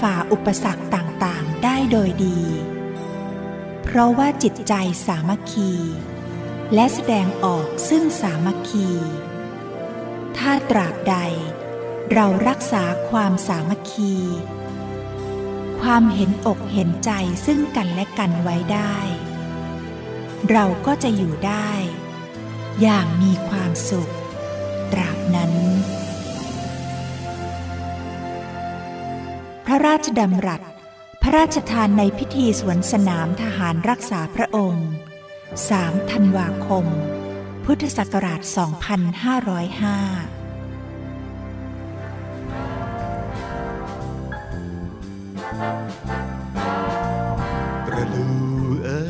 ฝ่าอุปสรรคต่างๆ ได้โดยดี เพราะว่าจิตใจสามัคคี และแสดงออกซึ่งสามัคคี ถ้าตราบใด เรารักษาความสามัคคี ความเห็นอกเห็นใจซึ่งกันและกันไว้ได้ เราก็จะอยู่ได้ อย่างมีความสุข ตราบนั้น ระราชดำรัส พระราชทานในพิธีสวนสนามทหารรักษาพระองค์ 3 ธันวาคม พุทธศักราช 2505ประดูเอ๋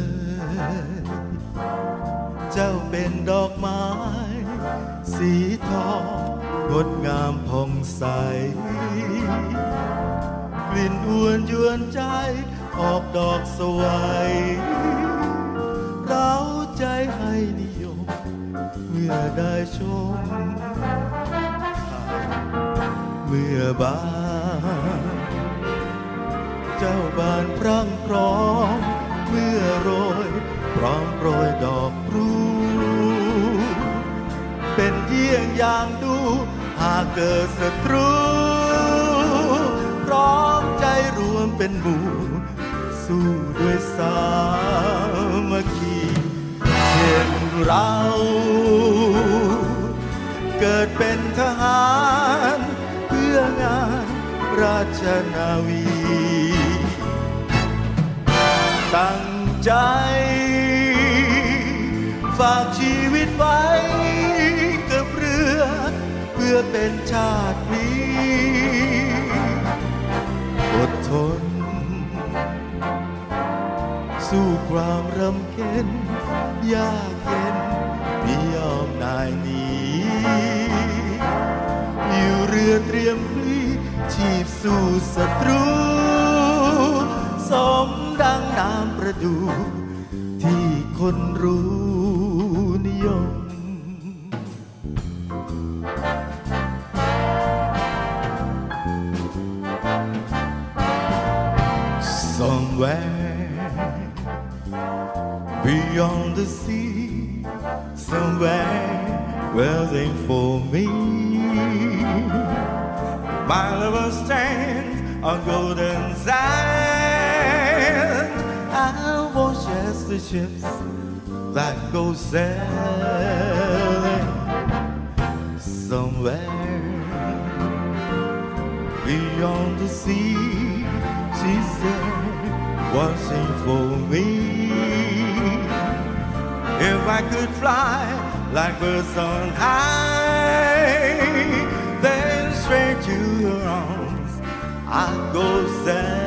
ยเจ้าเป็นดอกไม้ สีทองงดงามผ่องใส ลิ่นอวนยวนใจ ออกดอกสวยเราใจให้นิยม เมื่อได้ชม เมื่อบานเจ้าบานพรั่งพร้อม เมื่อโรยพร้อมโรยดอกรูเป็นเยี่ยงอย่างดู หากเกิดศัตรู เป็นหมู่สู้ด้วยสามัคคีเช่นเรา เกิดเป็นทหาร เพื่องานราชนาวี ตั้งใจ ฝากชีวิตไว้กับเรือ เพื่อเป็นชาตินี้อดทน สู้ความรำเค็ญยากเย็นไม่ยอมนายหนีอยู่เรือเตรียมพลีชีพสู้ศัตรู สมดังน้ำประดู ที่คนรู้นิยม the sea, somewhere waiting for me. My lover stands on golden sand. I watch as the ships that go sailing somewhere beyond the sea. She said, watching for me. If I could fly like birds on high, then straight to your arms I'd go sailing.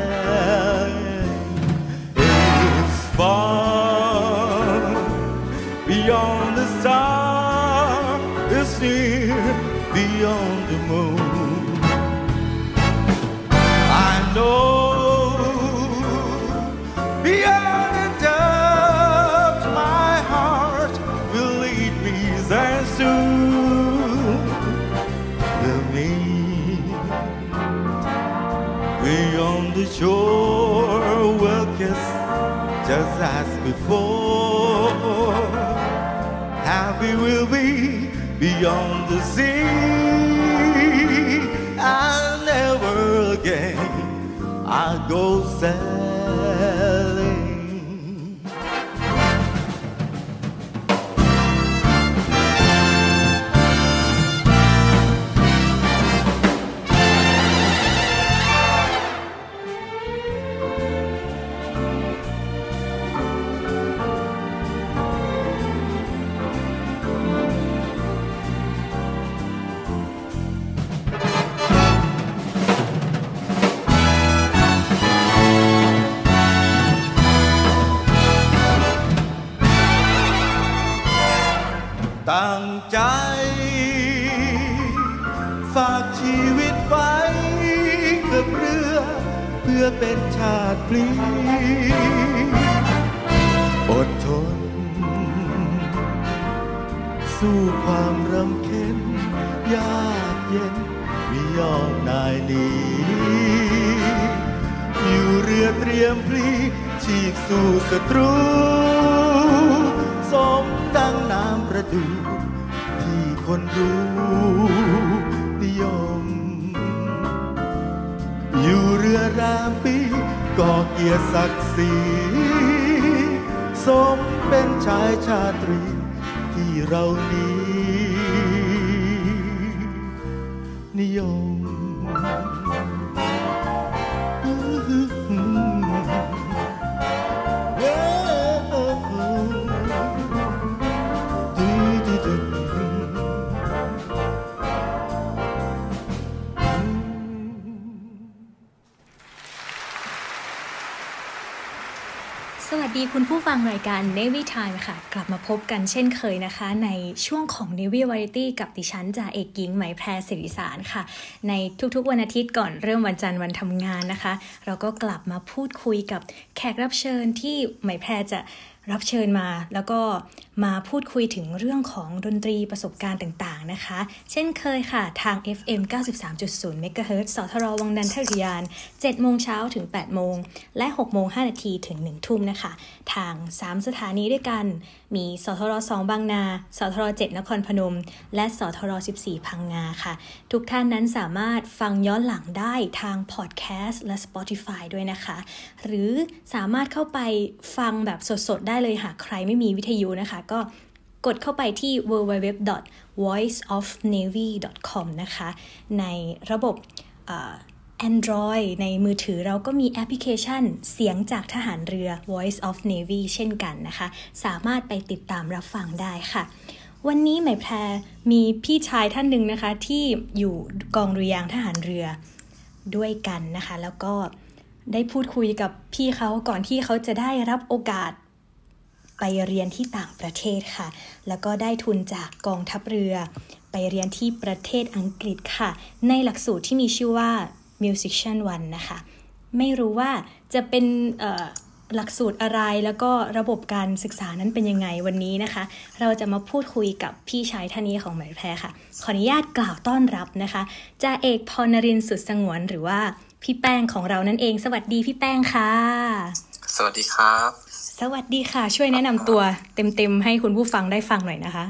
Just as before. Happy will be beyond the sea. I'll never again I'll go sailing. อเป็นชาติพลีอดทน สู้ความรำเค็ญยากเย็นไม่ยอมนายหนีอยู่เรือเตรียมพลีฉีกสู่ศัตรู สมดังน้ำประดูที่คนรู้ รือรามปีก่อเกียรติศักดิ์ศรีสมเป็นชายชาตรีที่เรานี้ ดีคุณผู้ฟังรายการ Navy Time ค่ะ กลับมาพบกันเช่นเคยนะคะ ในช่วงของ Navy Variety กับดิฉันจ่าเอกหญิงไหมแพรสิริสารค่ะ ในทุกๆวันอาทิตย์ก่อนเริ่มวันจันทร์วันทำงานนะคะ เราก็กลับมาพูดคุยกับแขกรับเชิญที่ไหมแพรจะ รับเชิญมา แล้วก็มาพูดคุยถึงเรื่องของดนตรีประสบการณ์ต่าง ๆ นะคะ เช่นเคยค่ะทาง FM 93.0 MHz สทรวังนันทริยาน 7 โมงเช้าถึง 8 โมง และ 6 โมง 5 นาทีถึง 1 ทุ่มนะคะ ทาง 3 สถานีด้วยกัน มีสทร2บางนา สทร7นครพนม และสทร14 พังงาค่ะ ทุกท่านนั้นสามารถฟังย้อนหลังได้ทางพอดแคสต์และ Spotify ด้วยนะคะ หรือสามารถเข้าไปฟังแบบสดๆได้เลยหากใครไม่มีวิทยุนะคะ ก็กดเข้าไปที่ www.voiceofnavy.com นะคะ ในระบบเอ่อ Android ในมือถือเราก็มีแอปพลิเคชันเสียงจากทหารเรือ Voice of Navy เช่นกันนะคะ สามารถไปติดตามรับฟังได้ค่ะ วันนี้หมายแพรมีพี่ชายท่านหนึ่งนะคะ ที่อยู่กองเรือยางทหารเรือด้วยกันนะคะ แล้วก็ได้พูดคุยกับพี่เขาก่อนที่เขาจะได้รับโอกาส ไปเรียนที่ต่างประเทศค่ะ แล้วก็ได้ทุนจากกองทัพเรือ ไปเรียนที่ประเทศอังกฤษค่ะ ในหลักสูตรที่มีชื่อว่า Musician One นะคะ ไม่รู้ว่าจะเป็นหลักสูตรอะไรแล้วก็ระบบการศึกษานั้นเป็นยังไงวันนี้นะคะ เราจะมาพูดคุยกับพี่ชายท่านนี้ของหมายแพรค่ะ ขออนุญาตกล่าวต้อนรับนะคะจ่าเอกพรนรินสุดสงวนหรือว่าพี่แป้งของเรานั่นเอง สวัสดีพี่แป้งค่ะ สวัสดีครับ สวัสดีค่ะ ช่วยแนะนำตัวเต็มๆให้คุณผู้ฟังได้ฟังหน่อยนะคะ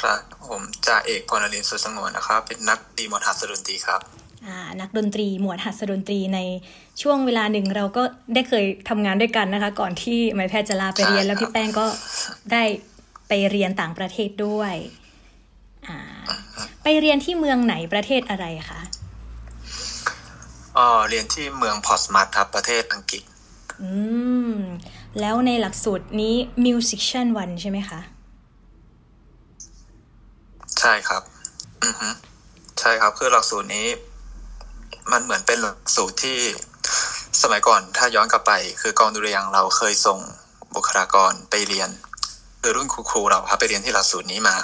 ครับผมจ่าเอกพรนรินทร์สุดสงวนนะครับ เป็นนักดีมอทัสดนตรีครับอ่านักดนตรีหมวดหัสดนตรีในช่วงเวลาหนึ่งเราก็ได้เคยทำงานด้วยกันนะคะ ก่อนที่หมายแพทย์จะลาไปเรียนใช่แล้วครับพี่แป้งก็ได้ไปเรียนต่างประเทศด้วยอ่าไปเรียนที่เมืองไหนประเทศอะไรคะอ๋อเรียนที่เมืองพอร์ตสมัตครับประเทศอังกฤษ อืม แล้วในหลักสูตรนี้ Musician One ใช่ไหมคะ ใช่ครับ อือฮึใช่ครับ คือหลักสูตรนี้ มันเหมือนเป็นหลักสูตรที่สมัยก่อนถ้าย้อนกลับไป คือกองดุริยางเราเคยส่งบุคลากรไปเรียน คือรุ่นครูครูเราครับไปเรียนที่หลักสูตรนี้มา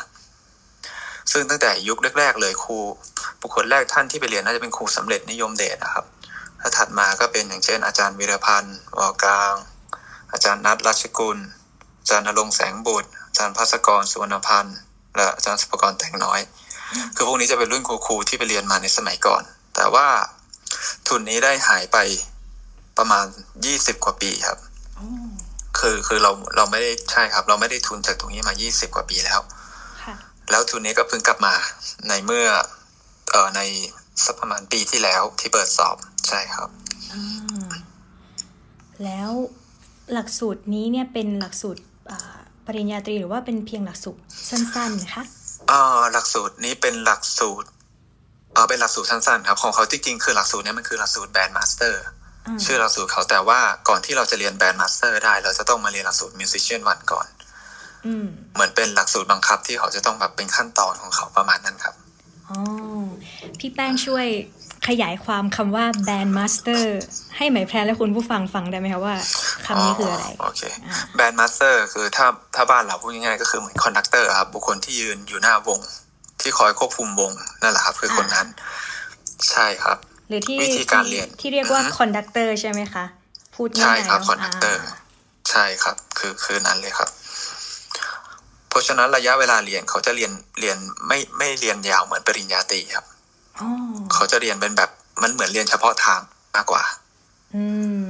ซึ่งตั้งแต่ยุคแรกๆเลยครูบุคคลแรกท่านที่ไปเรียนน่าจะเป็นครูสำเร็จนิยมเดชนะครับ ถ้าถัดมาก็เป็นอย่างเช่น อาจารย์วีรพันธ์วอกลาง อาจารย์นัทรัชกุล อาจารย์นรงค์แสงบุตร อาจารย์พัสกรสุวรรณพันธ์ และอาจารย์สุภกรแต่งน้อย คือพวกนี้จะเป็นรุ่นครูๆที่ไปเรียนมาในสมัยก่อน แต่ว่าทุนนี้ได้หายไปประมาณยี่สิบกว่าปีครับ คือคือเราเราไม่ได้ใช่ครับ เราไม่ได้ทุนจากตรงนี้มายี่สิบกว่าปีแล้วค่ะแล้วทุนนี้ก็เพิ่งกลับมาในเมื่อเอ่อในสักประมาณปีที่แล้วที่เปิดสอบ ใช่ครับอ่าแล้วหลักสูตรนี้เนี่ยเป็นหลักสูตรอ่าปริญญาตรีหรือว่าเป็นเพียงหลักสูตรสั้นๆนะคะเอ่อหลักสูตรนี้เป็นหลักสูตรเออเป็นหลักสูตรสั้นๆครับของเขาจริงๆคือหลักสูตรเนี้มันคือหลักสูตร band master อ่าชื่อหลักสูตรเขาแต่ว่าก่อนที่เราจะเรียน band master ได้ เราจะต้องมาเรียนหลักสูตรมิวสิช i นวันก่อนอืมเหมือนเป็นหลักสูตรบังคับที่เขาจะต้องแบบเป็นขั้นตอนของเขาประมาณนั้นครับอ๋อพี่แป้งช่วย ขยายความคำว่า band master ให้ไหมายแพรและคุณผู้ฟังฟังได้ไหมคะว่าคำนี้คืออะไรโอเคอ่า band master คือถ้าถ้าบ้านเราพูดง่ายๆก็คือเหมือน conductor ครับ บุคคลที่ยืนอยู่หน้าวง ที่คอยควบคุมวงนั่นแหละครับคือคนนั้น ใช่ครับ หรือที่วิธีการเรียนที่เรียกว่าอือฮึ conductor ใช่ไหมคะ พูดง่าใช่ยๆครับ conductor ใช่ครับ คือคือนั้นเลยครับเพราะฉะนั้นระยะเวลาเรียนเขาจะเรียนเรียนไม่ไม่เรียนยาวเหมือนปริญญาตรีครับอ๋อ เขาจะเรียนเป็นแบบมันเหมือนเรียนเฉพาะทางมากกว่า อื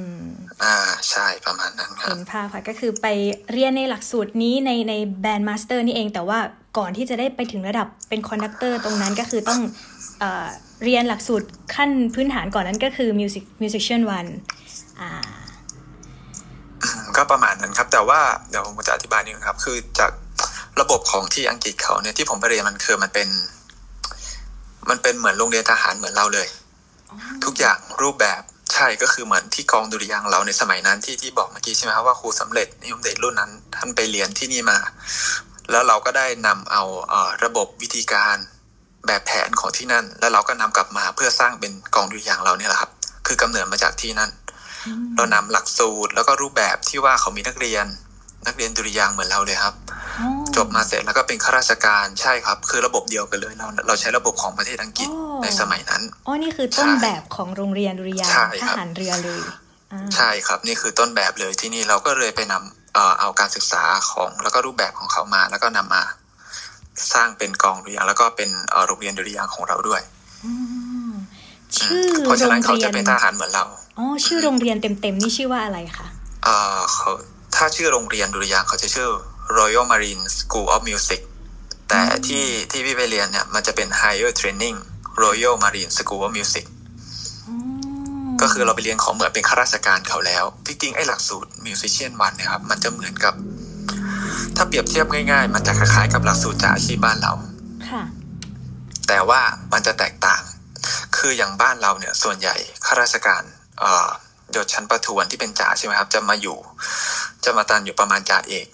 ม อ่าใช่ประมาณนั้นครัเห็นภาพค่ะก็คือไปเรียนในหลักสูตรนี้ในใน band master นี่เอง แต่ว่าก่อนที่จะได้ไปถึงระดับเป็น conductor ตรงนั้นก็คือต้องเอ่อเรียนหลักสูตรขั้นพื้นฐานก่อนนั้นก็คือ Music Musician One อ่าก็ประมาณนั้นครับ แต่ว่าเดี๋ยวผมจะอธิบายนิดนึงครับ คือจากระบบของที่อังกฤษเขาเนี่ยที่ผมไปเรียนมันคือมันเป็น มันเป็นเหมือนโรงเรียนทหารเหมือนเราเลย ทุกอย่างรูปแบบใช่ก็คือเหมือนที่กองดุริยางค์เราในสมัยนั้นที่ที่บอกเมื่อกี้ใช่ไหมครับว่าครูสำเร็จนิยมเด็กรุ่นนั้น ท่านไปเรียนที่นี่มา แล้วเราก็ได้นำเอาเอ่อระบบวิธีการแบบแผนของที่นั่น แล้วเราก็นำกลับมาเพื่อสร้างเป็นกองดุริยางค์เราเนี่ยแหละครับ คือกำเนิดมาจากที่นั่น เรานำหลักสูตรแล้วก็รูปแบบที่ว่าเขามีนักเรียน นักเรียนดุริยางค์เหมือนเราเลยครับอ๋อ จบมาเสร็จแล้วก็เป็นข้าราชการใช่ครับ คือระบบเดียวกันเลยเราเราใช้ระบบของประเทศอังกฤษอ๋อในสมัยนั้นอ๋อนี่คือต้นแบบของโรงเรียนดุริยางใช่ค์คทรับหารเรือเลยอ่าใช่ครับนี่คือต้นแบบเลยที่นี่เราก็เลยไปนำเอ่อเอาการศึกษาของแล้วก็รูปแบบของเขามา แล้วก็นำมาสร้างเป็นกองดุริยางค์แล้วก็เป็นเอ่อโรงเรียนดุริยางค์ของเราด้วยอืมอืมชื่อเพราะฉะโรนั้นงเขาเรียจะนเป็นทหารเหมือนเราอ๋อชื่อโรงเรียนเต็มๆนี่ชื่อว่าอะไรคะเอ่อเขาถ้าชื่อโรงเรียนดุริยางค์เขาจะชื่อ Royal Marine School of Music แต่ที่ที่พี่ไปเรียนเนี่ยมันจะเป็น Higher Training Royal Marine School of Music อ๋อก็คือเราไปเรียนของเหมือนเป็นข้าราชการเขาแล้วจริงๆไอ้หลักสูตร Musician 1เนี่ยครับ มันจะเหมือนกับ ถ้าเปรียบเทียบง่ายๆ มันจะคล้ายๆกับหลักสูตรจากอาชีพบ้านเราค่ะแต่ว่ามันจะแตกต่าง คืออย่างบ้านเราเนี่ย ส่วนใหญ่ข้าราชการเอ่อยศชั้นประทวนที่เป็นจ่าใช่ไหมครับ จะมาอยู่ จะมาตันอยู่ประมาณจ่าเอกอืม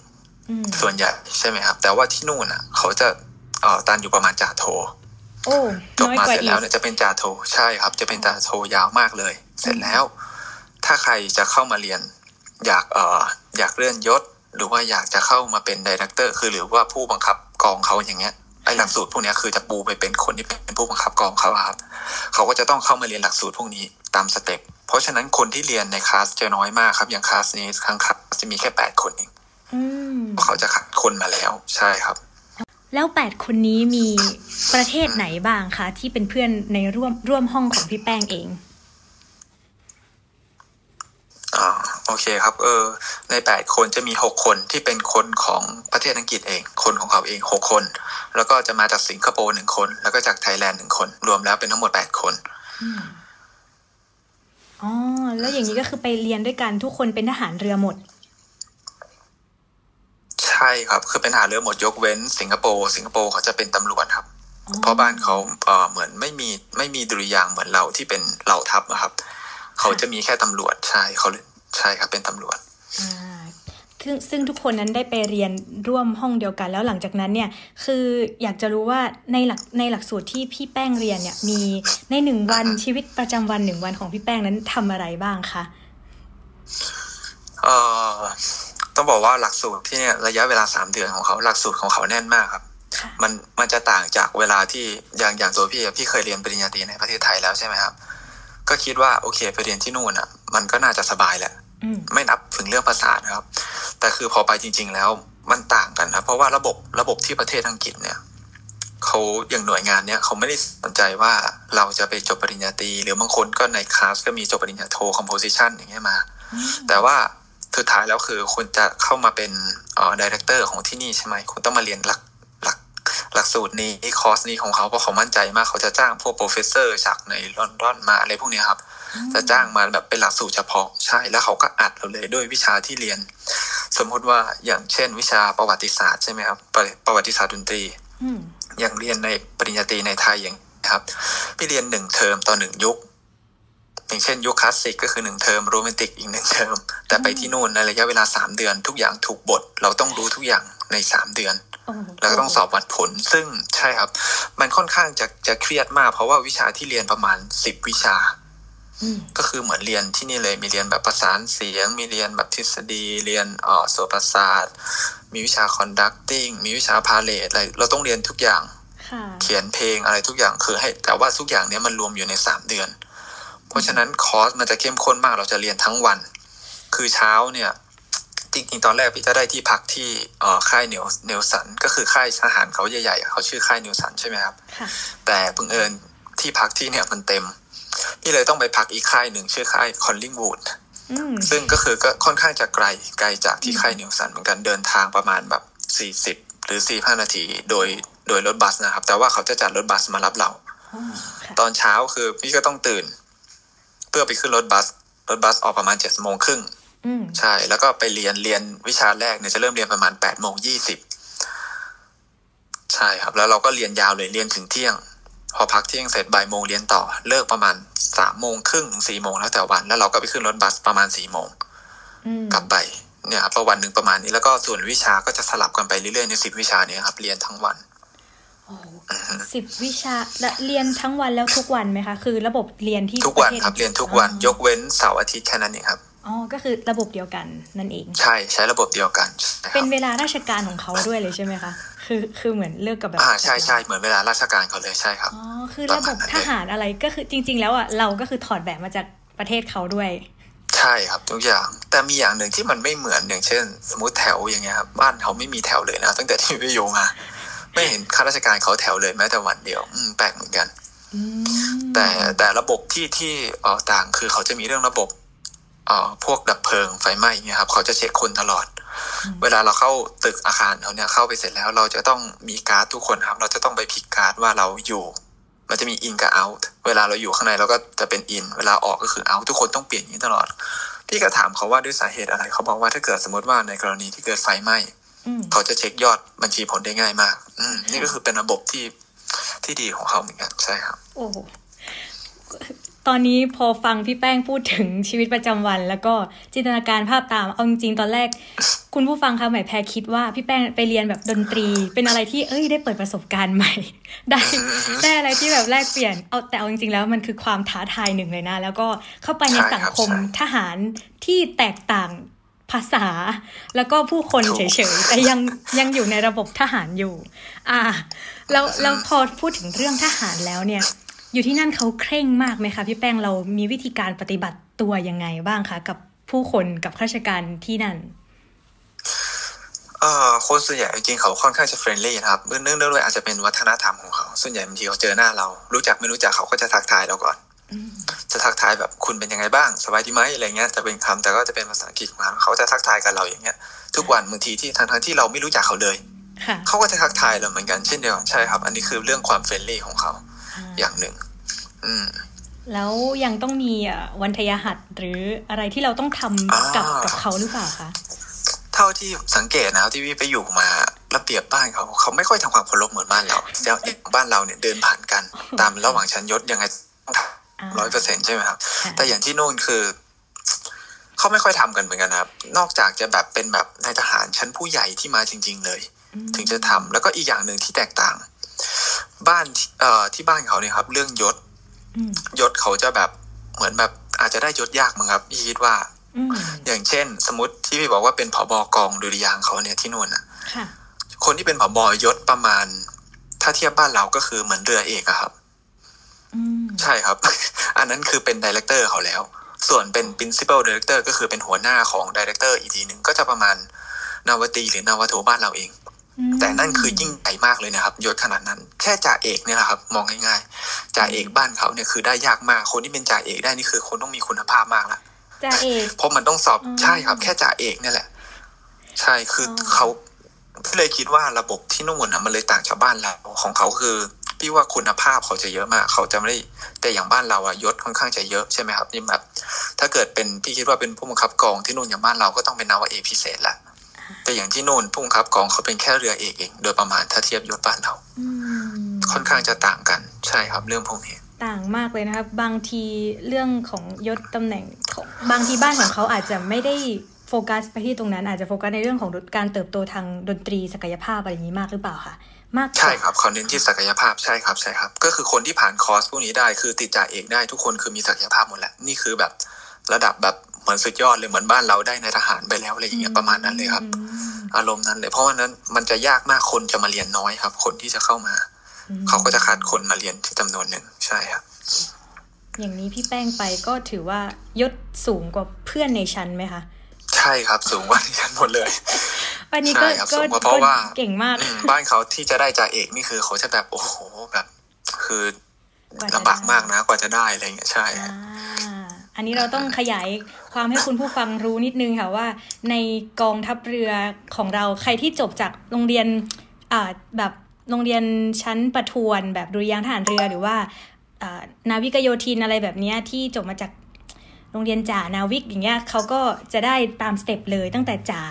ส่วนใหญ่ใช่ไหมครับ แต่ว่าที่นู่นอะ เขาจะเอ่อตันอยู่ประมาณจ่าโทโอ้จบน้อยมากว่าเสร็จอีแล้วกเนี่ยจะเป็นจ่าโทใช่ครับ จะเป็นจ่าโทยาวมากเลย เสร็จแล้ว ถ้าใครจะเข้ามาเรียน อยากเอ่ออยากเลื่อนยศ หรือว่าอยากจะเข้ามาเป็น director คือหรือว่าผู้บังคับกองเขาอย่างเงี้ยไอ้หลักสูตรพวกเนี้ยคือจะปูไปเป็นคนที่เป็นผู้บังคับกองเขาอะครับ เขาก็จะต้องเข้ามาเรียนหลักสูตรพวกนี้ตาม step เพราะฉะนั้นคนที่เรียนในคลาสจะน้อยมากครับอย่างคลาสนี้ทั้งคลาสจะมีแค่แปดคนเองอืม เพราะเขาจะคัดคนมาแล้ว ใช่ครับ แล้วแปดคนนี้มีประเทศไหนบ้างคะที่เป็นเพื่อนในร่วมร่วมห้องของพี่แป้งเองอ่าโอเคครับ เออ ในแปดคนจะมีหกคนที่เป็นคนของประเทศอังกฤษเอง คนของเขาเองหกคน แล้วก็จะมาจากสิงคโปร์หนึ่งคน แล้วก็จากไทยแลนด์หนึ่งคน รวมแล้วเป็นทั้งหมดแปดคนอ๋อแล้วอย่างนี้ก็คือไปเรียนด้วยกันทุกคนเป็นทหารเรือหมดใช่ครับคือเป็นทหารเรือหมดยกเว้น สิงคโปร์สิงคโปร์เขาจะเป็นตำรวจครับ เพราะบ้านเขาเออเหมือนไม่มีไม่มีดุริยางค์เหมือนเราที่เป็นเหล่าทัพอะครับ เขาจะมีแค่ตำรวจใช่เขาใช่ครับเป็นตำรวจอ่าซึ่งซึ่งทุกคนนั้นได้ไปเรียนร่วมห้องเดียวกัน แล้วหลังจากนั้นเนี่ยคืออยากจะรู้ว่าในหลักในหลักสูตรที่พี่แป้งเรียนเนี่ยมีในหนึ่งวันชีวิตประจำวันหนึ่งวันของพี่แป้งนั้นทำอะไรบ้างคะเอ่อ ต้องบอกว่าหลักสูตรที่เนี่ยระยะเวลาสามเดือนของเขาหลักสูตรของเขาแน่นมากครับค่ะมันมันจะต่างจากเวลาที่อย่างอย่างตัวพี่อะพี่เคยเรียนปริญญาตรีในประเทศไทยแล้วใช่ไหมครับ ก็คิดว่าโอเคไปเรียนที่นู่นอะ มันก็น่าจะสบายแหละอืมไม่นับถึงเรื่องภาษานะครับ แต่คือพอไปจริง ๆ แล้วมันต่างกันนะเพราะว่าระบบระบบที่ประเทศอังกฤษเนี่ยเขาอย่างหน่วยงานเนี่ยเขาไม่ได้สนใจว่าเราจะไปจบปริญญาตรีหรือบางคนก็ในคลาสก็มีจบปริญญาโท composition อย่างเงี้ยมา แต่ว่า สุดท้ายแล้วคือคุณจะเข้ามาเป็นเอ่อ director ของที่นี่ใช่ไหมคุณต้องมาเรียนหลักหลักหลักสูตรนี้คอร์สนี้ของเขาเพราะเขามั่นใจมากเขาจะจ้างพวก professor จากในลอนดอนมาอะไรพวกเนี้ยครับ จะจ้างมาแบบเป็นหลักสูตรเฉพาะใช่แล้วเขาก็อัดเราเลยด้วยวิชาที่เรียน สมมติว่าอย่างเช่น วิชาประวัติศาสตร์ใช่ไหมครับประประวัติศาสตร์ดนตรีอืมอย่างเรียนในปริญญาตรีในไทยอย่างครับพี่เรียนหนึ่งเทอมต่อหนึ่งยุค อย่างเช่นยุคคลาสสิกก็คือหนึ่งเทอมโรแมนติกอีกหนึ่งเทอมแต่ไปที่นู่นในระยะเวลาสามเดือน ทุกอย่างถูกบท เราต้องรู้ทุกอย่างในสามเดือนโอ้โหแล้วก็ต้องสอบวัดผล ซึ่งใช่ครับ มันค่อนข้างจะจะเครียดมาก เพราะว่าวิชาที่เรียนประมาณสิบวิชาอืมก็คือเหมือนเรียนที่นี่เลยมีเรียนแบบประสานเสียง มีเรียนแบบทฤษฎี เรียนเอ่อโสตประสาทมีวิชา conducting มีวิชาพาเลทอะไรเราต้องเรียนทุกอย่างค่ะเขียนเพลงอะไรทุกอย่างคือให้ แต่ว่าทุกอย่างเนี้ยมันรวมอยู่ในสามเดือน เพราะฉะนั้นคอร์สมันจะเข้มข้นมากเราจะเรียนทั้งวัน คือเช้าเนี่ยจริงๆตอนแรกพี่จะได้ที่พักที่เอ่อค่ายเนลเนลสัน ก็คือค่ายทหารเขาใหญ่ๆอะเขาชื่อค่ายเนลสันใช่ไหมครับค่ะแต่บังเอิญที่พักที่เนี่ยมันเต็ม พี่เลยต้องไปพักอีกค่ายหนึ่งชื่อค่ายคอลลิงวูดอืมซึ่งก็คือก็ค่อนข้างจะไกลไกลจากที่ค่ายเนลสันเหมือนกันเดินทางประมาณแบบสี่สิบหรือสี่ห้านาทีโดยโดยรถบัสนะครับ แต่ว่าเขาจะจัดรถบัสมารับเราอ๋อค่ะตอนเช้าคือพี่ก็ต้องตื่น เพื่อไปขึ้นรถบัส รถบัสออกประมาณเจ็ดโมงครึ่งอืมใช่ แล้วก็ไปเรียนเรียนวิชาแรกเนี่ยจะเริ่มเรียนประมาณแปดโมงยี่สิบใช่ครับ แล้วเราก็เรียนยาวเลยเรียนถึงเที่ยง พอพักเที่ยงเสร็จบ่ายโมงเรียนต่อเลิกประมาณสามโมงครึ่งถึงสี่โมงแล้วแต่วัน แล้วเราก็ไปขึ้นรถบัสประมาณสี่โมงอืมกลับไปเนี่ยครับประวันหนึ่งประมาณนี้แล้วก็ส่วนวิชาก็จะสลับกันไปเรื่อยๆในสิบวิชาเนี้ครับ เรียนทั้งวันโอ้ สิบวิชาและเรียนทั้งวันแล้วทุกวันไหมคะ คือระบบเรียนที่ทุกวันปะทศครับเรียนทุกวันอ๋อยกเว้นเสาร์อาทิตย์แค่นั้นเองครับอ๋อก็คือระบบเดียวกันนั่นเอง ใช่ใช้ระบบเดียวกันใช่คเป็รันบเวลาราชการของเขาด้วยเลยใช่ไหมคะคือคือเหมือนเลือกกับแบบอ่าใช่ใช่เหมือนเวลาราชการเขาเลยใช่ครับอ๋อคือระบบทหารอะไรก็คือจริง ๆ แล้วอะเราก็คือถอดแบบมาจากประเทศเขาด้วยใช่ครับทุกอย่างแต่มีอย่างหนึ่งที่มันไม่เหมือนอย่างเช่น สมมติแถวอย่างเงี้ยครับบ้านเขาไม่มีแถวเลยนะตั้งแต่ที่ไปอยู่มา ไม่เห็นข้าราชการเขาแถวเลยแม้แต่วันเดียว อืมแปลกเหมือนกันอืมแต่แต่ระบบที่ที่เอ่อต่างคือเขาจะมีเรื่องระบบเอ่อพวกดับเพลิงไฟไหม้เนี่ยครับ เขาจะเช็คคนตลอด เวลาเราเข้าตึกอาคารเขาเนี่ยเข้าไปเสร็จแล้ว เราจะต้องมีการ์ดทุกคนครับ เราจะต้องไปพลิกการ์ดว่าเราอยู่ มันจะมี in กับ out เวลาเราอยู่ข้างในเราก็จะเป็น in เวลาออกก็คือ out ทุกคนต้องเปลี่ยนอย่างนี้ตลอดพี่ก็ถามเขาว่าด้วยสาเหตุอะไรเขาบอกว่าถ้าเกิดสมมติว่าในกรณีที่เกิดไฟไหม้อืม เขาจะเช็คยอดบัญชีผลได้ง่ายมาก อืมนี่ก็คือเป็นระบบที่ที่ดีของเขาเหมือนกันใช่ครับ โอ้โหตอนนี้พอฟังพี่แป้งพูดถึงชีวิตประจำวัน แล้วก็จินตนาการภาพตามเอาจริงๆตอนแรก คุณผู้ฟังคะหมายแพรคิดว่าพี่แป้งไปเรียนแบบดนตรี เป็นอะไรที่เอ้ยได้เปิดประสบการณ์ใหม่ ได้ได้อะไรที่แบบแลกเปลี่ยนเอาแต่เอาจริงๆแล้วมันคือความท้าทายหนึ่งเลยนะ แล้วก็เข้าไปในใช่ครับสังคมใช่ทหารที่แตกต่าง ภาษา แล้วก็ผู้คนถูเฉกยๆ แต่ยังยังอยู่ในระบบทหารอยู่ อ่าแล้วแล้วพอพูดถึงเรื่องทหารแล้วเนี่ย อยู่ที่นั่นเขาเคร่งมากไหมคะพี่แป้งเรามีวิธีการปฏิบัติตัวยังไงบ้างคะ กับผู้คนกับข้าราชการที่นั่นเอ่อคนส่วนใหญ่จริงๆเขาค่อนข้างจะเฟรนลี่นะครับเนื่องเนื่องด้วยอาจจะเป็นวัฒนธรรมของเขา ส่วนใหญ่บางทีเขาเจอหน้าเรา รู้จักไม่รู้จักเขาก็จะทักทายเราก่อนอืม จะทักทายแบบคุณเป็นยังไงบ้างสบายดีไหมอะไรเงี้ยจะเป็นคำแต่ก็จะเป็นภาษาอังกฤษของเขาเขาจะทักทายกับเราอย่างเงี้ย ทุกวันบางทีที่ทั้งทั้งๆที่เราไม่รู้จักเขาเลยค่ะเขาก็จะทักทายเราเหมือนกันเช่นเดียวกันใช่ครับ อันนี้คือเรื่องความ friendly ของเขาอ่าอย่างหนึ่ง อืม แล้วยังต้องมีเอ่อวันทยหัตถ์หรืออะไรที่เราต้องทำอ่ากักับกับเขาหรือเปล่าคะเท่าที่สังเกตนะครับที่พี่ไปอยู่มาระเบียบบ้านเขาเขาไม่ค่อยทำความเคารพเหมือนบ้านเราอย่างบ้านเราเนี่ยเดินผ่านกัน ตามระหว่างชั้นยศยังไงต้องทอ่าำ ร้อยเปอร์เซ็นต์ใช่ไหมครับค่ะแต่อย่างที่นู่นคือเขาไม่ค่อยทำกันเหมือนกันนะครับ นอกจากจะแบบเป็นแบบนายทหารชั้นผู้ใหญ่ที่มาจริง ๆ เลยอืมถึงจะทำแล้วก็อีกอย่างหนึ่งที่แตกต่าง บ้านที่เอ่อที่บ้านเขาเนี่ยครับ เรื่องยศอืมยศเขาจะแบบเหมือนแบบอาจจะได้ยศยากมั้งครับพี่คิดว่าอืมอย่างเช่น สมมติที่พี่บอกว่าเป็นผบกองดุริยางค์เขาเนี่ยที่นู่นน่ะค่ะคนที่เป็นผบยศประมาณ ถ้าเทียบบ้านเราก็คือเหมือนเรือเอกอะครับอืม ใช่ครับ อันนั้นคือเป็น director เขาแล้ว ส่วนเป็น principal director ก็คือเป็นหัวหน้าของ director อีกทีหนึ่งก็จะประมาณนาวาตรีหรือนาวาโทบ้านเราเองอืมแต่นั่นคือยิ่งใหญ่มากเลยนะครับยศขนาดนั้น แค่จ่าเอกเนี่ยแหละครับ มองง่ายๆจ่าเอกบ้านเขาเนี่ยคือได้ยากมากคนที่เป็นจ่าเอกได้นี่คือคนต้องมีคุณภาพมากละจ่าเอกเพราะมันต้องสอบอืมใช่ครับ แค่จ่าเอกเนี่ยแหละ ใช่คือออเขาพี่เลยคิดว่าระบบที่นู่นนะมันเลยต่างจากบ้านเราของเขาคือ พี่ว่าคุณภาพเขาจะเยอะมาก เขาจะไม่ได้แต่อย่างบ้านเราอะยศค่อนข้างจะเยอะใช่ไหมครับนี่แบบถ้าเกิดเป็นพี่คิดว่าเป็นผู้บังคับกองที่นู่นอย่างบ้านเราก็ต้องเป็นนาวาเอกพิเศษละแต่อย่างที่นู่นผู้บังคับกองเขาเป็นแค่เรือเอกเอง โดยประมาณถ้าเทียบยศบ้านเราอืมค่อนข้างจะต่างกันใช่ครับเรื่องพวกนี้ต่างมากเลยนะครับ บางทีเรื่องของยศตำแหน่งของบางทีบ้านของเขาอาจจะไม่ได้โฟกัสไปที่ตรงนั้นอาจจะโฟกัสในเรื่องของการเติบโตทางดนตรีศักยภาพอะไรอย่างนี้มากหรือเปล่าคะ มากกว่าใช่ครับเขาเน้นที่ศักยภาพใช่ครับใช่ครับ ก็คือคนที่ผ่านคอร์สพวกนี้ได้คือติดจ่าเอกได้ทุกคนคือมีศักยภาพหมดแหละนี่คือแบบระดับแบบเหมือนสุดยอดเลยเหมือนบ้านเราได้ในทหารไปแล้วอะไรอย่างเงี้ยประมาณนั้นเลยครับอืมอารมณ์นั้นเลยเพราะว่านั้นมันจะยากมากคนจะมาเรียนน้อยครับ คนที่จะเข้ามา เขาก็จะคัดคนมาเรียนที่จำนวนหนึ่งใช่ครับ อย่างนี้พี่แป้งไปก็ถือว่ายศสูงกว่าเพื่อนในชั้นไหมคะใช่ครับสูงกว่าที่ฉันหมดเลย อันนี้ก็ใช่ครับก็สูงกว่าเพราะว่าเก่งมากอืมบ้านเขาที่จะได้จ่าเอกนี่คือเขาจะแบบโอ้โหแบบคือกว่าจะลำบากได้มากนะกว่าจะได้อะไรเงี้ยใช่อ่าฮะอันนี้เราต้องขยายความให้คุณผู้ฟังรู้นิดนึงค่ะว่า ในกองทัพเรือของเราใครที่จบจากโรงเรียนอ่าแบบโรงเรียนชั้นประทวน แบบดุริยางค์ทหารเรือหรือว่าอ่านาวิกโยธินอะไรแบบเนี้ยที่จบมาจากโรงเรียนจ่านาวิกอย่างเงี้ยเขาก็จะได้ตาม step เลยตั้งแต่จ่า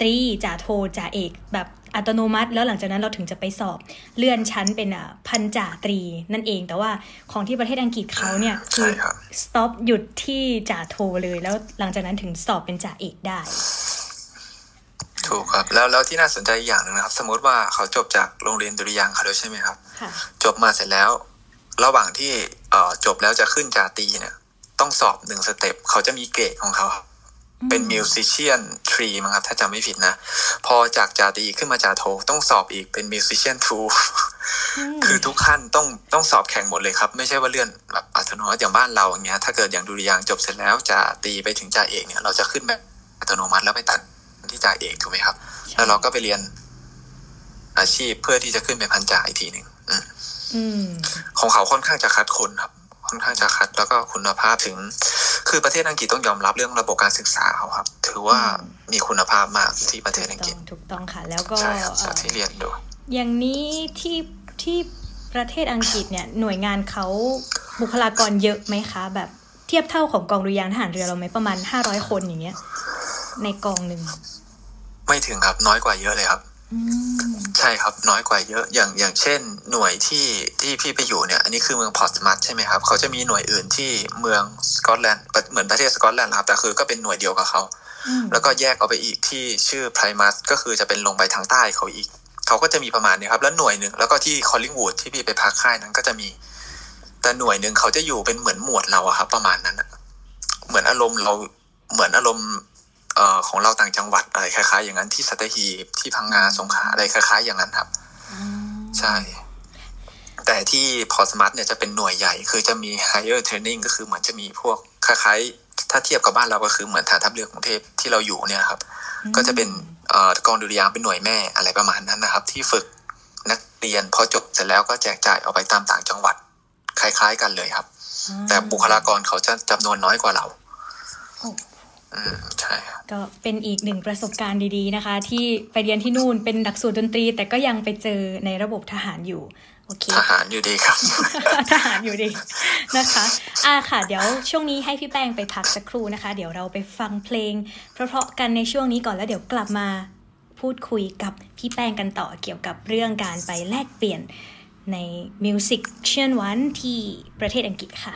ตรีจ่าโทจ่าเอกแบบอัตโนมัติ แล้วหลังจากนั้นเราถึงจะไปสอบเลื่อนชั้นเป็นอะพันจ่าตรีนั่นเอง แต่ว่าของที่ประเทศอังกฤษเขาเนี่ยคืใช่อครับ stop หยุดที่จ่าโทเลย แล้วหลังจากนั้นถึงสอบเป็นจ่าเอกได้ ถูกครับ แล้วแล้วที่น่าสนใจอีกอย่างหนึ่งนะครับ สมมติว่าเขาจบจากโรงเรียนดุริยางค์เขาด้วยใช่ไหมครับค่ะจบมาเสร็จแล้ว ระหว่างที่เอ่อจบแล้วจะขึ้นจ่าตรีเนี่ย ต้องสอบหนึ่ง step เขาจะมีเกรดของเขาครับ เป็น musician three มั้งครับ ถ้าจำไม่ผิดนะ พอจากจ่าตรีขึ้นมาจ่าโทต้องสอบอีกเป็น musician two คือทุกขั้นต้องต้องสอบแข่งหมดเลยครับ ไม่ใช่ว่าเลื่อนแบบอัตโนมัติอย่างบ้านเราอย่างเงี้ย ถ้าเกิดอย่างดุริยางค์จบเสร็จแล้วจะตีไปถึงจ่าเอกเนี่ยเราจะขึ้นแบบอัตโนมัติแล้วไปตัดที่จ่าเอกถูกไหมครับใช่แล้วเราก็ไปเรียนอาชีพเพื่อที่จะขึ้นเป็นพันจ่าอีกทีหนึ่งอืมอืมของเขาค่อนข้างจะคัดคนครับ ค่อนข้างจะคัดแล้วก็คุณภาพถึง คือประเทศอังกฤษต้องยอมรับเรื่องระบบการศึกษาเขาครับ ถือว่าอืมมีคุณภาพมากที่ประเทศอังต้กฤอษงถูกต้องค่ะ แล้วก็ใช่ครับเอ่จากอที่เรียนดูอย่างนี้ที่ที่ประเทศอังกฤษเนี่ยหน่วยงานเขาบุคลากรเยอะไหมคะ แบบเทียบเท่าของกองดุริยางค์ทหารเรือเราไหมประมาณห้าร้อยคนอย่างเงี้ย ในกองหนึ่งไม่ถึงครับน้อยกว่าเยอะเลยครับอืม ใช่ครับน้อยกว่าเยอะอย่างอย่างเช่น หน่วยที่ที่พี่ไปอยู่เนี่ยอันนี้คือเมืองพอร์ตสมัตใช่ไหมครับเขาจะมีหน่วยอื่นที่เมืองสกอตแลนด์เหมือนประเทศสกอตแลนด์ครับแต่คือก็เป็นหน่วยเดียวกับเขาอืมแล้วก็แยกออกไปอีกที่ชื่อ Plymouth ก็คือจะเป็นลงไปทางใต้เขาอีก เขาก็จะมีประมาณนี้ครับ แล้วหน่วยหนึ่งแล้วก็ที่ Collingwood ที่พี่ไปพักค่ายนั้นก็จะมี แต่หน่วยหนึ่งเขาจะอยู่เป็นเหมือนหมวดเราอะครับ ประมาณนั้นอะเหมือนอารมณ์เราเหมือนอารมณ์เอ่อของเราต่างจังหวัดอะไรคล้าย ๆ อย่างนั้นที่สัตหีบที่พังงาสงขลาอะไรคล้าย ๆ อย่างนั้นครับอ่าใช่ แต่ที่พอสมัตเนี่ยจะเป็นหน่วยใหญ่ คือจะมี higher training ก็คือเหมือนจะมีพวกคล้ายๆ ถ้าเทียบกับบ้านเราก็คือเหมือนฐานทัพเรือกรุงเทพที่เราอยู่เนี่ยครับ ก็จะเป็นเอ่อกองดุริยางค์เป็นหน่วยแม่อะไรประมาณนั้นนะครับ ที่ฝึกนักเรียนพอจบเสร็จแล้วก็แจกจ่ายออกไปตามต่างจังหวัด คล้าย ๆ กันเลยครับ แต่บุคลากรเขาจะจำนวนน้อยกว่าเราโอ้อืมใช่ครับก็เป็นอีกหนึ่งประสบการณ์ดีๆนะคะ ที่ไปเรียนที่นู่นเป็นหลักสูตรดนตรี แต่ก็ยังไปเจอในระบบทหารอยู่โอเคทหารอยู่ดีครับ ทหารอยู่ดีนะคะอ่าค่ะ เดี๋ยวช่วงนี้ให้พี่แป้งไปพักสักครู่นะคะ เดี๋ยวเราไปฟังเพลง เพราะๆกันในช่วงนี้ก่อนแล้วเดี๋ยวกลับมาพูดคุยกับพี่แป้งกันต่อเกี่ยวกับเรื่องการไปแลกเปลี่ยนในมิวสิกเชียนวันที่ประเทศอังกฤษค่ะ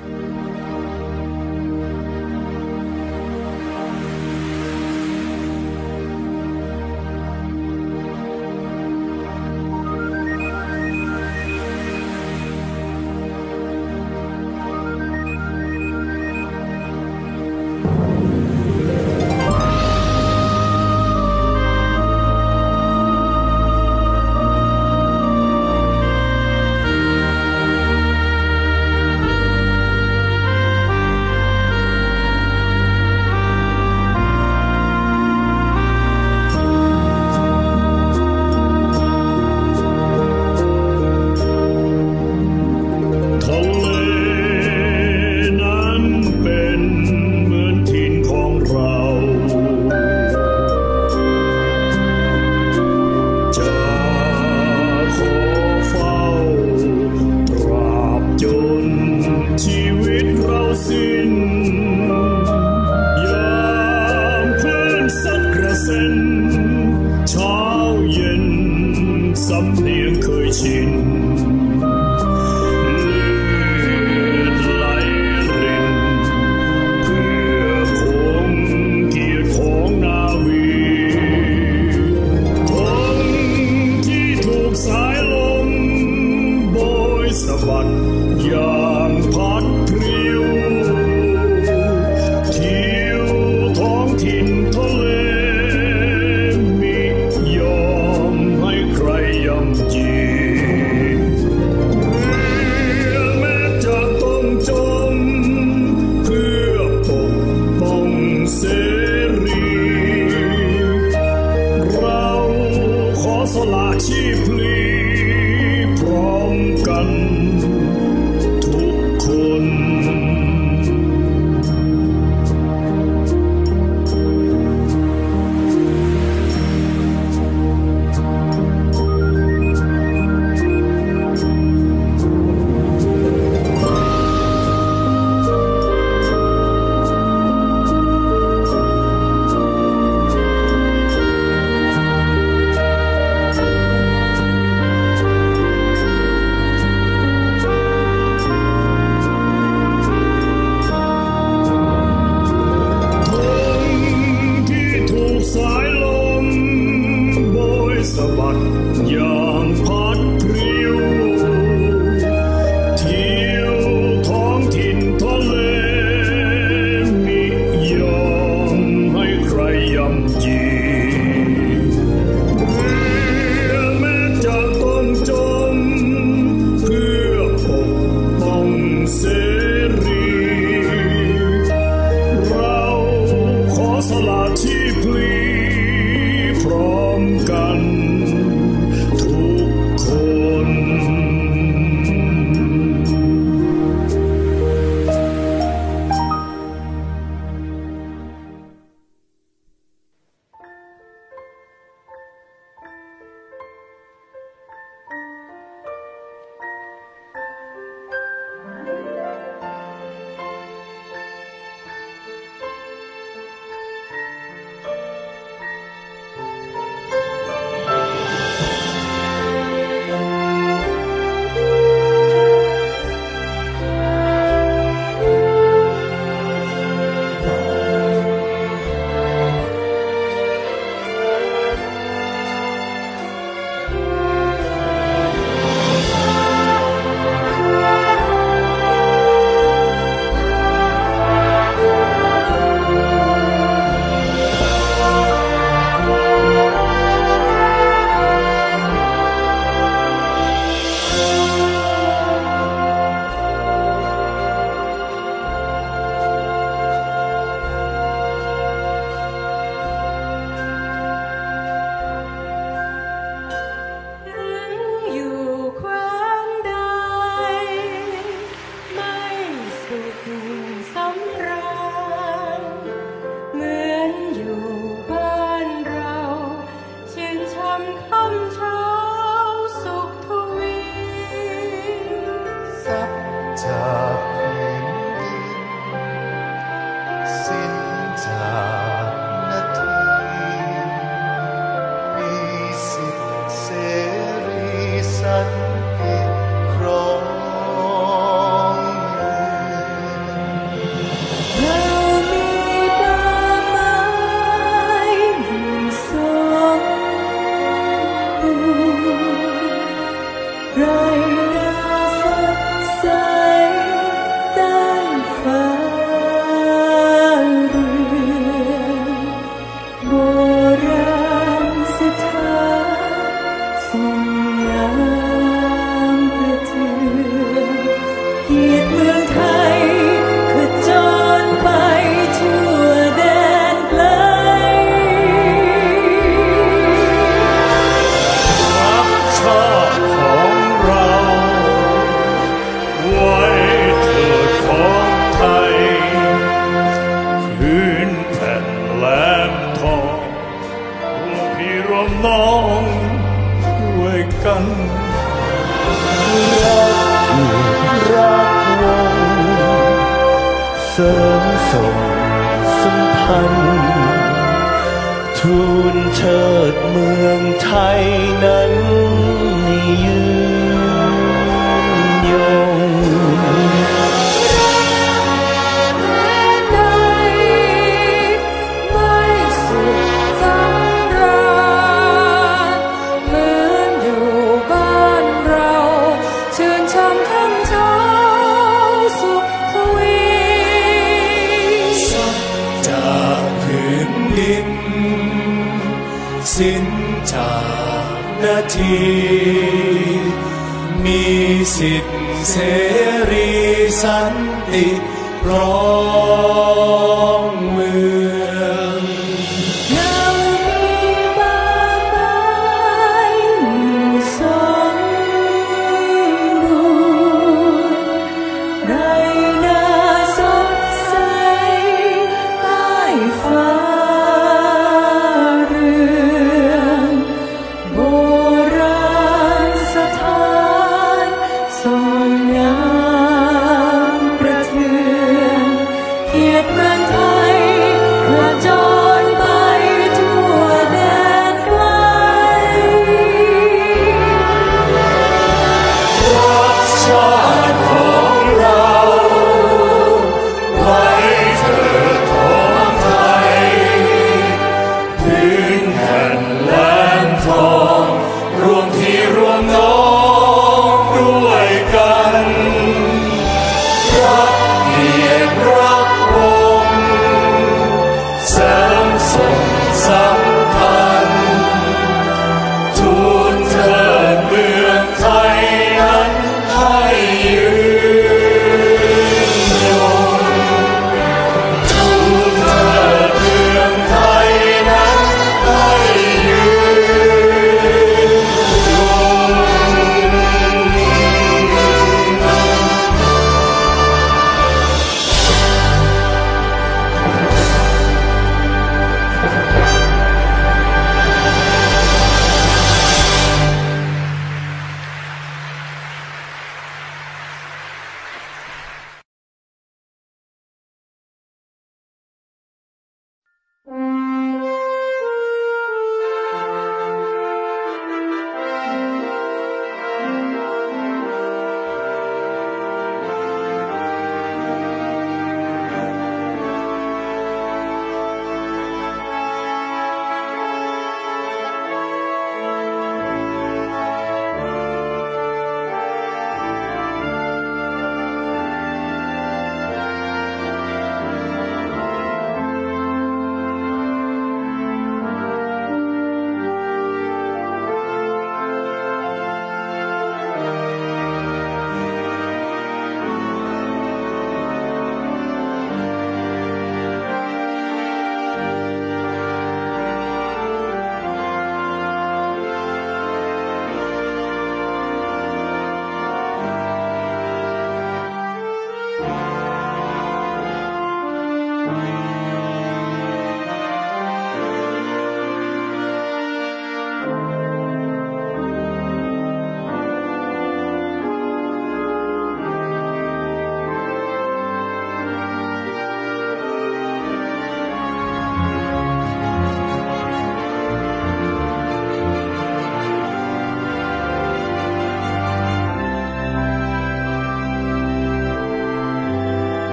สิ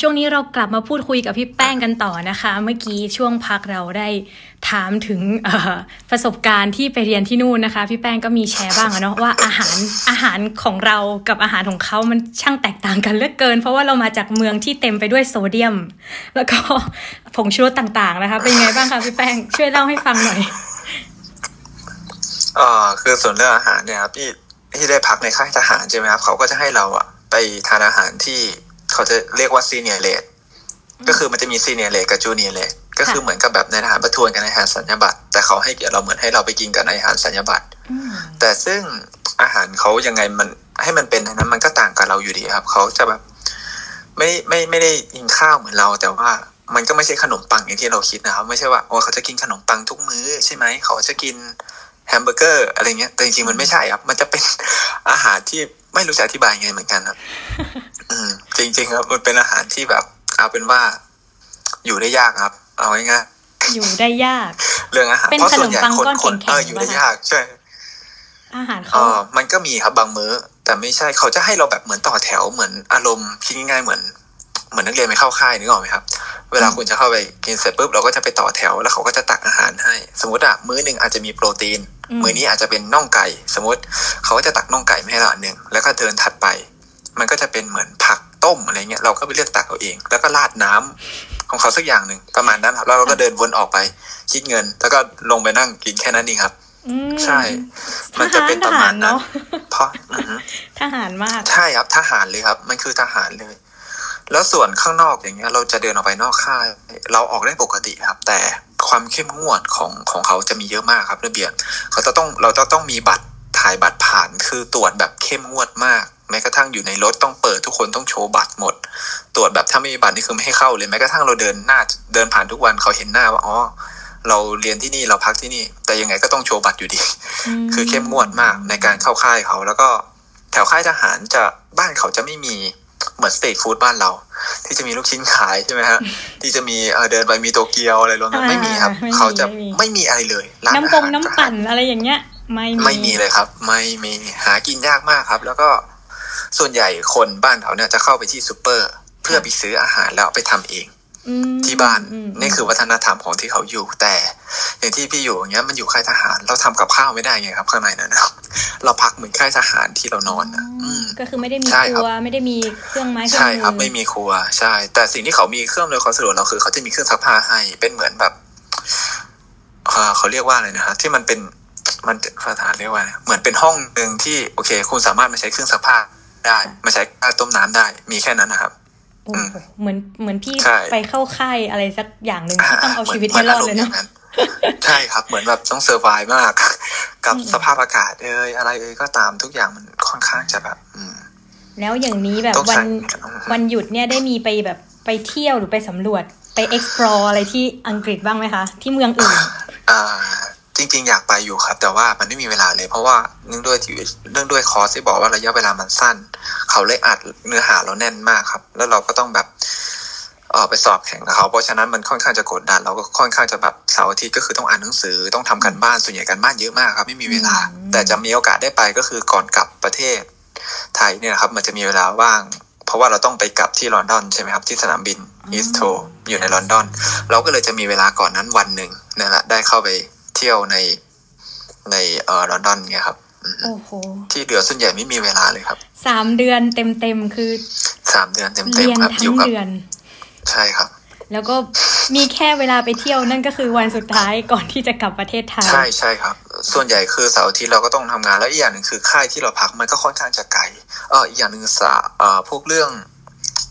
ช่วงนี้เรากลับมาพูดคุยกับพี่แป้งกันต่อนะคะ เมื่อกี้ช่วงพักเราได้ถามถึงประสบการณ์ที่ไปเรียนที่นู่นนะคะ พี่แป้งก็มีแชร์บ้างเนาะว่าอาหารอาหารของเรากับอาหารของเขามันช่างแตกต่างกันเหลือเกิน เพราะว่าเรามาจากเมืองที่เต็มไปด้วยโซเดียม แล้วก็ผงชูรสต่างๆนะคะ เป็นไงบ้างคะพี่แป้งช่วยเล่าให้ฟังหน่อยเออคือส่วนเรื่องอาหารเนี่ยครับที่ที่ได้พักในค่ายทหารใช่ไหมครับเขาก็จะให้เราอะไปทานอาหารที่ เขาจะเรียกว่า senior rate ก็คือมันจะมี senior rate กับ junior rate ก็คือเหมือนกับแบบนายทหารประทวนกับนายทหารสัญญาบัตรแต่เขาให้เกียรติเราเหมือนให้เราไปกินกับนายทหารสัญญาบัตรอืมแต่ซึ่งอาหารเขายังไงมันให้มันเป็นอันนั้นมันก็ต่างกับเราอยู่ดีครับ เขาจะแบบไม่ไม่ไม่ได้กินข้าวเหมือนเรา แต่ว่ามันก็ไม่ใช่ขนมปังอย่างที่เราคิดนะครับ ไม่ใช่ว่าโอ้เขาจะกินขนมปังทุกมื้อใช่ไหมเขาจะกินแฮมเบอร์เกอร์อะไรเงี้ยแต่จริงๆมันไม่ใช่ครับ มันจะเป็นอาหารที่ไม่รู้จะอธิบายไงเหมือนกันครับ อืมจริงๆครับมันเป็นอาหารที่แบบเอาเป็นว่า อยู่ได้ยากครับ เอาง่ายอยู่ได้ยาก ๆเรื่องอาหารเป็นเพราะส่วนใหญ่ขนมปังคนก้อนคนแข็งๆเอออยู่ได้ปะคะยากใช่ อาหารเอเขาอมันก็มีครับบางมื้อ แต่ไม่ใช่เขาจะให้เราแบบเหมือนต่อแถวเหมือนอารมณ์คิดง่ายๆเหมือน เหมือนนักเรียนไปเข้าค่ายนึกออกไหมครับ เวลาคุณจะเข้าไปกินเสร็จปุ๊บเราก็จะไปต่อแถวแล้วเขาก็จะตักอาหารให้ สมมติอะมื้อหนึ่งอาจจะมีโปรตีนมื้อนี้อาจจะเป็นน่องไก่ สมมติเขาก็จะตักน่องไก่มาให้เราอันหนึ่งแล้วก็เดินถัดไป มันก็จะเป็นเหมือนผักต้มอะไรเงี้ยเราก็ไปเลือกตักเอาเอง แล้วก็ราดน้ำของเขาสักอย่างหนึ่งประมาณนั้นครับแล้วเราก็เดินวนออกไปคิดเงิน แล้วก็ลงไปนั่งกินแค่นั้นเองครับอืมใช่ มันจะเป็นประมาณนั้นทหเนาะเพราะอือฮึทหารมาก ใช่ครับทหารเลยครับ มันคือทหารเลย แล้วส่วนข้างนอกอย่างเงี้ย เราจะเดินออกไปนอกค่าย เราออกได้ปกติครับ แต่ความเข้มงวดของของเขาจะมีเยอะมากครับระเบียบเขาจะต้องเราจะต้องมีบัตรถ่ายบัตรผ่านคือตรวจแบบเข้มงวดมาก แม้กระทั่งอยู่ในรถต้องเปิดทุกคนต้องโชว์บัตรหมด ตรวจแบบถ้าไม่มีบัตรนี่คือไม่ให้เข้าเลยแม้กระทั่งเราเดินหน้าเดินผ่านทุกวันเขาเห็นหน้าว่าอ๋อเราเรียนที่นี่เราพักที่นี่ แต่ยังไงก็ต้องโชว์บัตรอยู่ดี คือเข้มงวดมากในการเข้าค่ายเขา แล้วก็แถวค่ายทหารจะบ้านเขาจะไม่มีเหมือนสตรีทฟู้ดบ้านเรา ที่จะมีลูกชิ้นขายใช่ไหมฮะที่จะมีเอ่อเดินไปมีโตเกียวอะไรรวมนั้นอ่าไม่มีครับไม่มีเขาจะไม่มีไม่มีอะไรเลยร้าน้ำปงอาหารน้ำปั่นอะไรอย่างเงี้ย ไม่มีไม่มีเลยครับ ไม่มีหากินยากมากครับ แล้วก็ ส่วนใหญ่คนบ้านเขาเนี่ยจะเข้าไปที่ซูเปอร์ เพื่อไปซื้ออาหารแล้วเอาไปทำเองอืมที่บ้านมนี่คือวัฒนธรรมของที่เขาอยู่แต่ อย่างที่พี่อยู่อย่างเงี้ยมันอยู่ค่ายทหารเราทำกับข้าวไม่ได้ไงครับข้างในนั้นนะครับเราพักเหมือนค่ายทหารที่เรานอนนะอืมก็คือไม่ได้มีใช่คครัรับวไม่ได้มีเครื่องไม้เครื่องใช่มือครับไม่มีครัวใช่ แต่สิ่งที่เขามีเครื่องเลยความสะดวกเราคือ เขาจะมีเครื่องซักผ้าให้เป็นเหมือนแบบเอ่อเขาเรียกว่าอะไรนะฮะที่มันเป็นมันภาษาเรียกว่าอะไรเหมือนเป็นห้องหนึ่งที่โอเค คุณสามารถมาใช้เครื่องซักผ้า ได้มาใช้ต้มน้ำได้ มีแค่นั้นนะครับโอ้โหเหมือนเหมือนพี่ใช่ไปเข้าค่ายอะไรสักอย่างหนึ่งที่ต้องเอาชีวิตหมืให้นรอดเลยหมืเนาะอารมณ์อย่างใช่ครับเหมือนแบบต้องเซอร์ไวมาก กับสภาพอากาศเอยอะไรเอยก็ตามทุกอย่างมันค่อนข้างจะแบบ อืม แล้วอย่างนี้แบบต้องวัใช้นวันหยุดเนี่ยได้มีไปแบบไปเที่ยวหรือไปสำรวจไป explore อะไรที่อังกฤษบ้างไหมคะ ที่เมืองอื่น อ่า จริง ๆ อยากไปอยู่ครับ แต่ว่ามันไม่มีเวลาเลย เพราะว่าเนื่องด้วยที่เนื่องด้วยคอร์สที่บอกว่าระยะเวลามันสั้น เขาเลยอัดเนื้อหาเราแน่นมากครับ แล้วเราก็ต้องแบบเออไปสอบแข่งกับเขา เพราะฉะนั้นมันค่อนข้างจะกดดัน เราก็ค่อนข้างจะแบบเสาร์อาทิตย์ก็คือต้องอ่านหนังสือต้องทำกันบ้านส่วนใหญ่กันบ้านเยอะมากครับ ไม่มีเวลาอืมแต่จะมีโอกาสได้ไปก็คือก่อนกลับประเทศไทยเนี่ยนะครับ มันจะมีเวลาว่าง เพราะว่าเราต้องไปกลับที่ลอนดอนใช่ไหมครับที่สนามบินอีสโตอยู่ในลอนดอน เราก็เลยจะมีเวลาก่อนนั้นวันหนึ่งนั่นแหละได้เข้าไป เที่ยวในในเอ่อลอนดอนเนี่ยครับอืมโอ้โหที่เหลือส่วนใหญ่ไม่มีเวลาเลยครับสามเดือนเต็มเต็มๆคือสามเดือนเต็มเรียนๆครับอทั้ยู่งกับเดือนใช่ครับ แล้วก็มีแค่เวลาไปเที่ยวนั่นก็คือวันสุดท้ายก่อนที่จะกลับประเทศไทยใช่ใช่ครับ ส่วนใหญ่คือเสาร์อาทิตย์เราก็ต้องทำงานแล้วอีกอย่างหนึ่งคือค่ายที่เราพักมันก็ค่อนข้างจะไกลเอออีกอย่างหนึ่งสาเอ่อพวกเรื่อง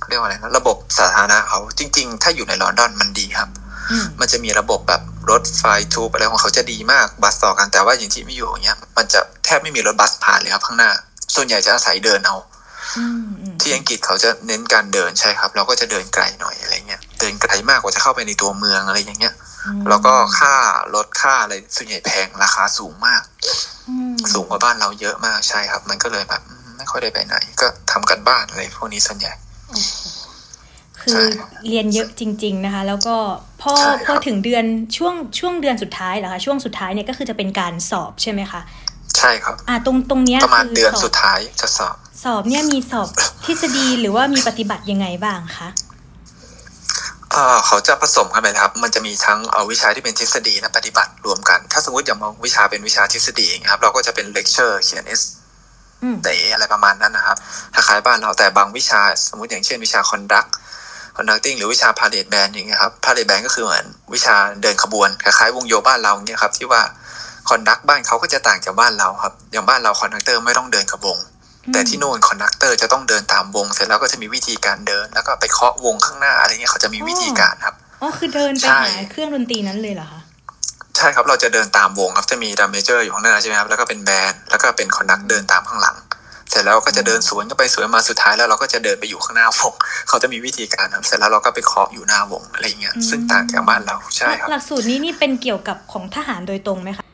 เรียกว่าอะไรนะระบบสาธารณะเขาจริง ๆ ถ้าอยู่ในลอนดอนมันดีครับอื มมันจะมีระบบแบบรถไฟทูบอะไรของเขาจะดีมากบัสต่อกันแต่ว่าอย่างที่ไม่อยู่อย่างเงี้ยมันจะแทบไม่มีรถบัสผ่านเลยครับข้างหน้า ส่วนใหญ่จะอาศัยเดินเอาอืมอืมที่อังกฤษเขาจะเน้นการเดินใช่ครับ เราก็จะเดินไกลหน่อยอะไรเงี้ยเดินไกลมากกว่าจะเข้าไปในตัวเมืองอะไรอย่างเงี้ยอืมแล้วก็ค่ารถค่าอะไรส่วนใหญ่แพงราคาสูงมากอืมสูงกว่าบ้านเราเยอะมากใช่ครับ มันก็เลยแบบอืมไม่ค่อยได้ไปไหน ก็ทำกันบ้านอะไรพวกนี้ส่วนใหญ่ คือเรียนเยอะจริง ๆนะคะ แล้วก็พอใช่ครับพอถึงเดือนช่วงช่วงเดือนสุดท้ายเหรอคะช่วงสุดท้ายเนี่ยก็คือจะเป็นการสอบใช่ไหมคะใช่ครับอ่าตรงตรงเนี้ยประมาณคือเดือนสอบสุดท้ายจะสอบ สอบเนี่ยมีสอบทฤษฎีหรือว่ามีปฏิบัติยังไงบ้างคะเอ่อเขาจะผสมกันไปนะครับ มันจะมีทั้งเอาวิชาที่เป็นทฤษฎีและปฏิบัติรวมกัน ถ้าสมมติอย่างมองวิชาเป็นวิชาทฤษฎีอย่างเงี้ยครับ เราก็จะเป็นเลคเชอร์เขียนเอสอืมเตอะไรประมาณนั้นนะครับคล้ายๆบ้านเราแต่บางวิชาสมมติอย่างเช่นวิชาคอนดัก conducting หรือวิชา parade band อย่างเงี้ยครับ parade band ก็คือเหมือนวิชาเดินขบวนคล้ายๆวงโยบ้านเราเนี่ยครับที่ว่า conduct บ้านเขาก็จะต่างจากบ้านเราครับ อย่างบ้านเรา conductor ไม่ต้องเดินกับวง แต่ที่โน่น conductor จะต้องเดินตามวง เสร็จแล้วก็จะมีวิธีการเดิน แล้วก็ไปเคาะวงข้างหน้าอะไรเงี้ยเขาจะมีวิธีการครับอ๋อคือเดินไปใช่หาเครื่องดนตรีนั้นเลยเหรอคะใช่ครับเราจะเดินตามวงครับจะมี drum major อยู่ข้างหน้าใช่ไหมครับแล้วก็เป็น band แล้วก็เป็น conduct เดินตามข้างหลัง เสร็จแล้วก็จะเดินสวนกันไปสวนมาสุดท้ายแล้วเราก็จะเดินไปอยู่ข้างหน้าวงเขาจะมีวิธีการครับเสร็จแล้วเราก็ไปเคาะอยู่หน้าวงอะไรเงี้ยซึ่งต่างจากบ้านเราใช่ครับหลักสูตรนี้นี่เป็นเกี่ยวกับของทหารโดยตรงไหมคะ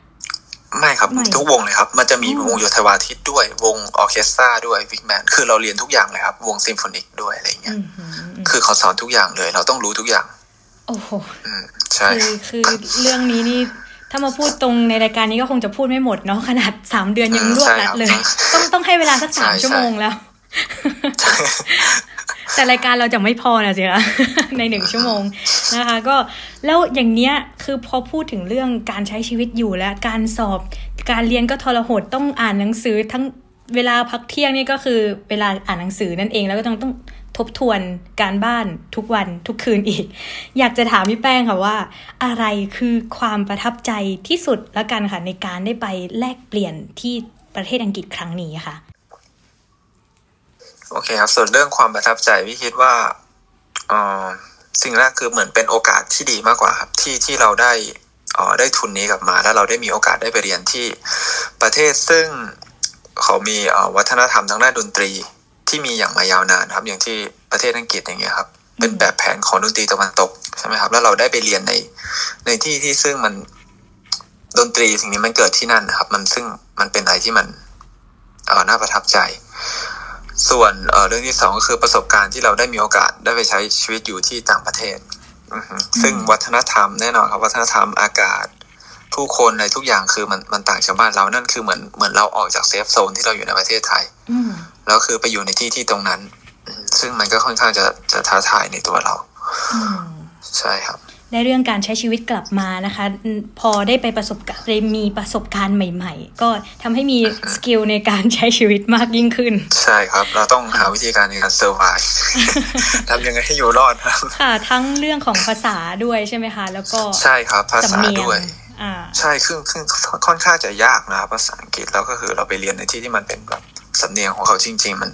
ไม่ครับไม่ทุกวงเลยครับ มันจะมีอ๋อวงโยธวาทิตด้วย วงออร์เคสตราด้วย big band คือเราเรียนทุกอย่างเลยครับ วง symphonic ด้วยอะไรเงี้อืยมอืมอืมคือเขาสอนทุกอย่างเลย เราต้องรู้ทุกอย่าง โอ้โหอืมใช่คือคือเรื่องนี้นี่ ถ้ามาพูดตรงในรายการนี้ก็คงจะพูดไม่หมดเนาะขนาดสามเดือนยังรวบรัดเลย ต้องต้องให้เวลาสักสามชั่วโมงแล้ว แต่รายการเราจะไม่พอนะสิคะในหนึ่งชั่วโมงนะคะ ก็แล้วอย่างเนี้ยคือพอพูดถึงเรื่องการใช้ชีวิตอยู่และการสอบการเรียนก็ทรหดต้องอ่านหนังสือทั้งเวลาพักเที่ยงนี่ก็คือเวลาอ่านหนังสือนั่นเองแล้วก็ต้องต้อง ทบทวนการบ้านทุกวันทุกคืนอีก อยากจะถามพี่แป้งค่ะว่า อะไรคือความประทับใจที่สุดและกันค่ะในการได้ไปแลกเปลี่ยนที่ประเทศอังกฤษครั้งนี้ค่ะ โอเคครับ ส่วนเรื่องความประทับใจพี่คิดว่าออสิ่งแรกคือเหมือนเป็นโอกาสที่ดีมากกว่าครับที่ที่เราได้ออได้ทุนนี้กลับมา แล้วเราได้มีโอกาสได้ไปเรียนที่ประเทศซึ่งเขามีออวัฒนธรรมทางด้านดนตรี ที่มีอย่างมายาวนานครับ อย่างที่ประเทศอังกฤษอย่างเงี้ยครับ เป็นแบบแผนของดนตรีตะวันตกใช่ไหมครับ แล้วเราได้ไปเรียนในในที่ที่ซึ่งมันดนตรีสิ่งนี้มันเกิดที่นั่นนะครับ มันซึ่งมันเป็นอะไรที่มันเออน่าประทับใจ ส่วนเอ่อเรื่องที่สองก็คือประสบการณ์ที่เราได้มีโอกาสได้ไปใช้ชีวิตอยู่ที่ต่างประเทศอือฮึซึ่งวัฒนธรรมแน่นอนครับ วัฒนธรรมอากาศผู้คนในทุกอย่างคือมันมันต่างจากบ้านเรานั่นคือเหมือนเหมือนเราออกจากเซฟโซนที่เราอยู่ในประเทศไทยอืม แล้วคือไปอยู่ในที่ที่ตรงนั้นอืมซึ่งมันก็ค่อนข้างจะจะท้าทายในตัวเราอืมใช่ครับได้เรื่องการใช้ชีวิตกลับมานะคะอืมพอได้ไปประสบการณ์ได้มีประสบการณ์ใหม่ ๆ ก็ทำให้มี skill ในการใช้ชีวิตมากยิ่งขึ้น ใช่ครับ เราต้องหาวิธีการในการ survive ทำยังไงให้อยู่รอดครับค่ะทั้งเรื่องของภาษาด้วยใช่ไหมคะ แล้วก็ใช่ครับ ภาษาสำเนียงด้วยอ่าใช่คือคือค่อนข้างจะยากนะครับภาษาอังกฤษแล้วก็คือเราไปเรียนในที่ที่มันเป็นแบบ สำเนียงของเขาจริง ๆ มัน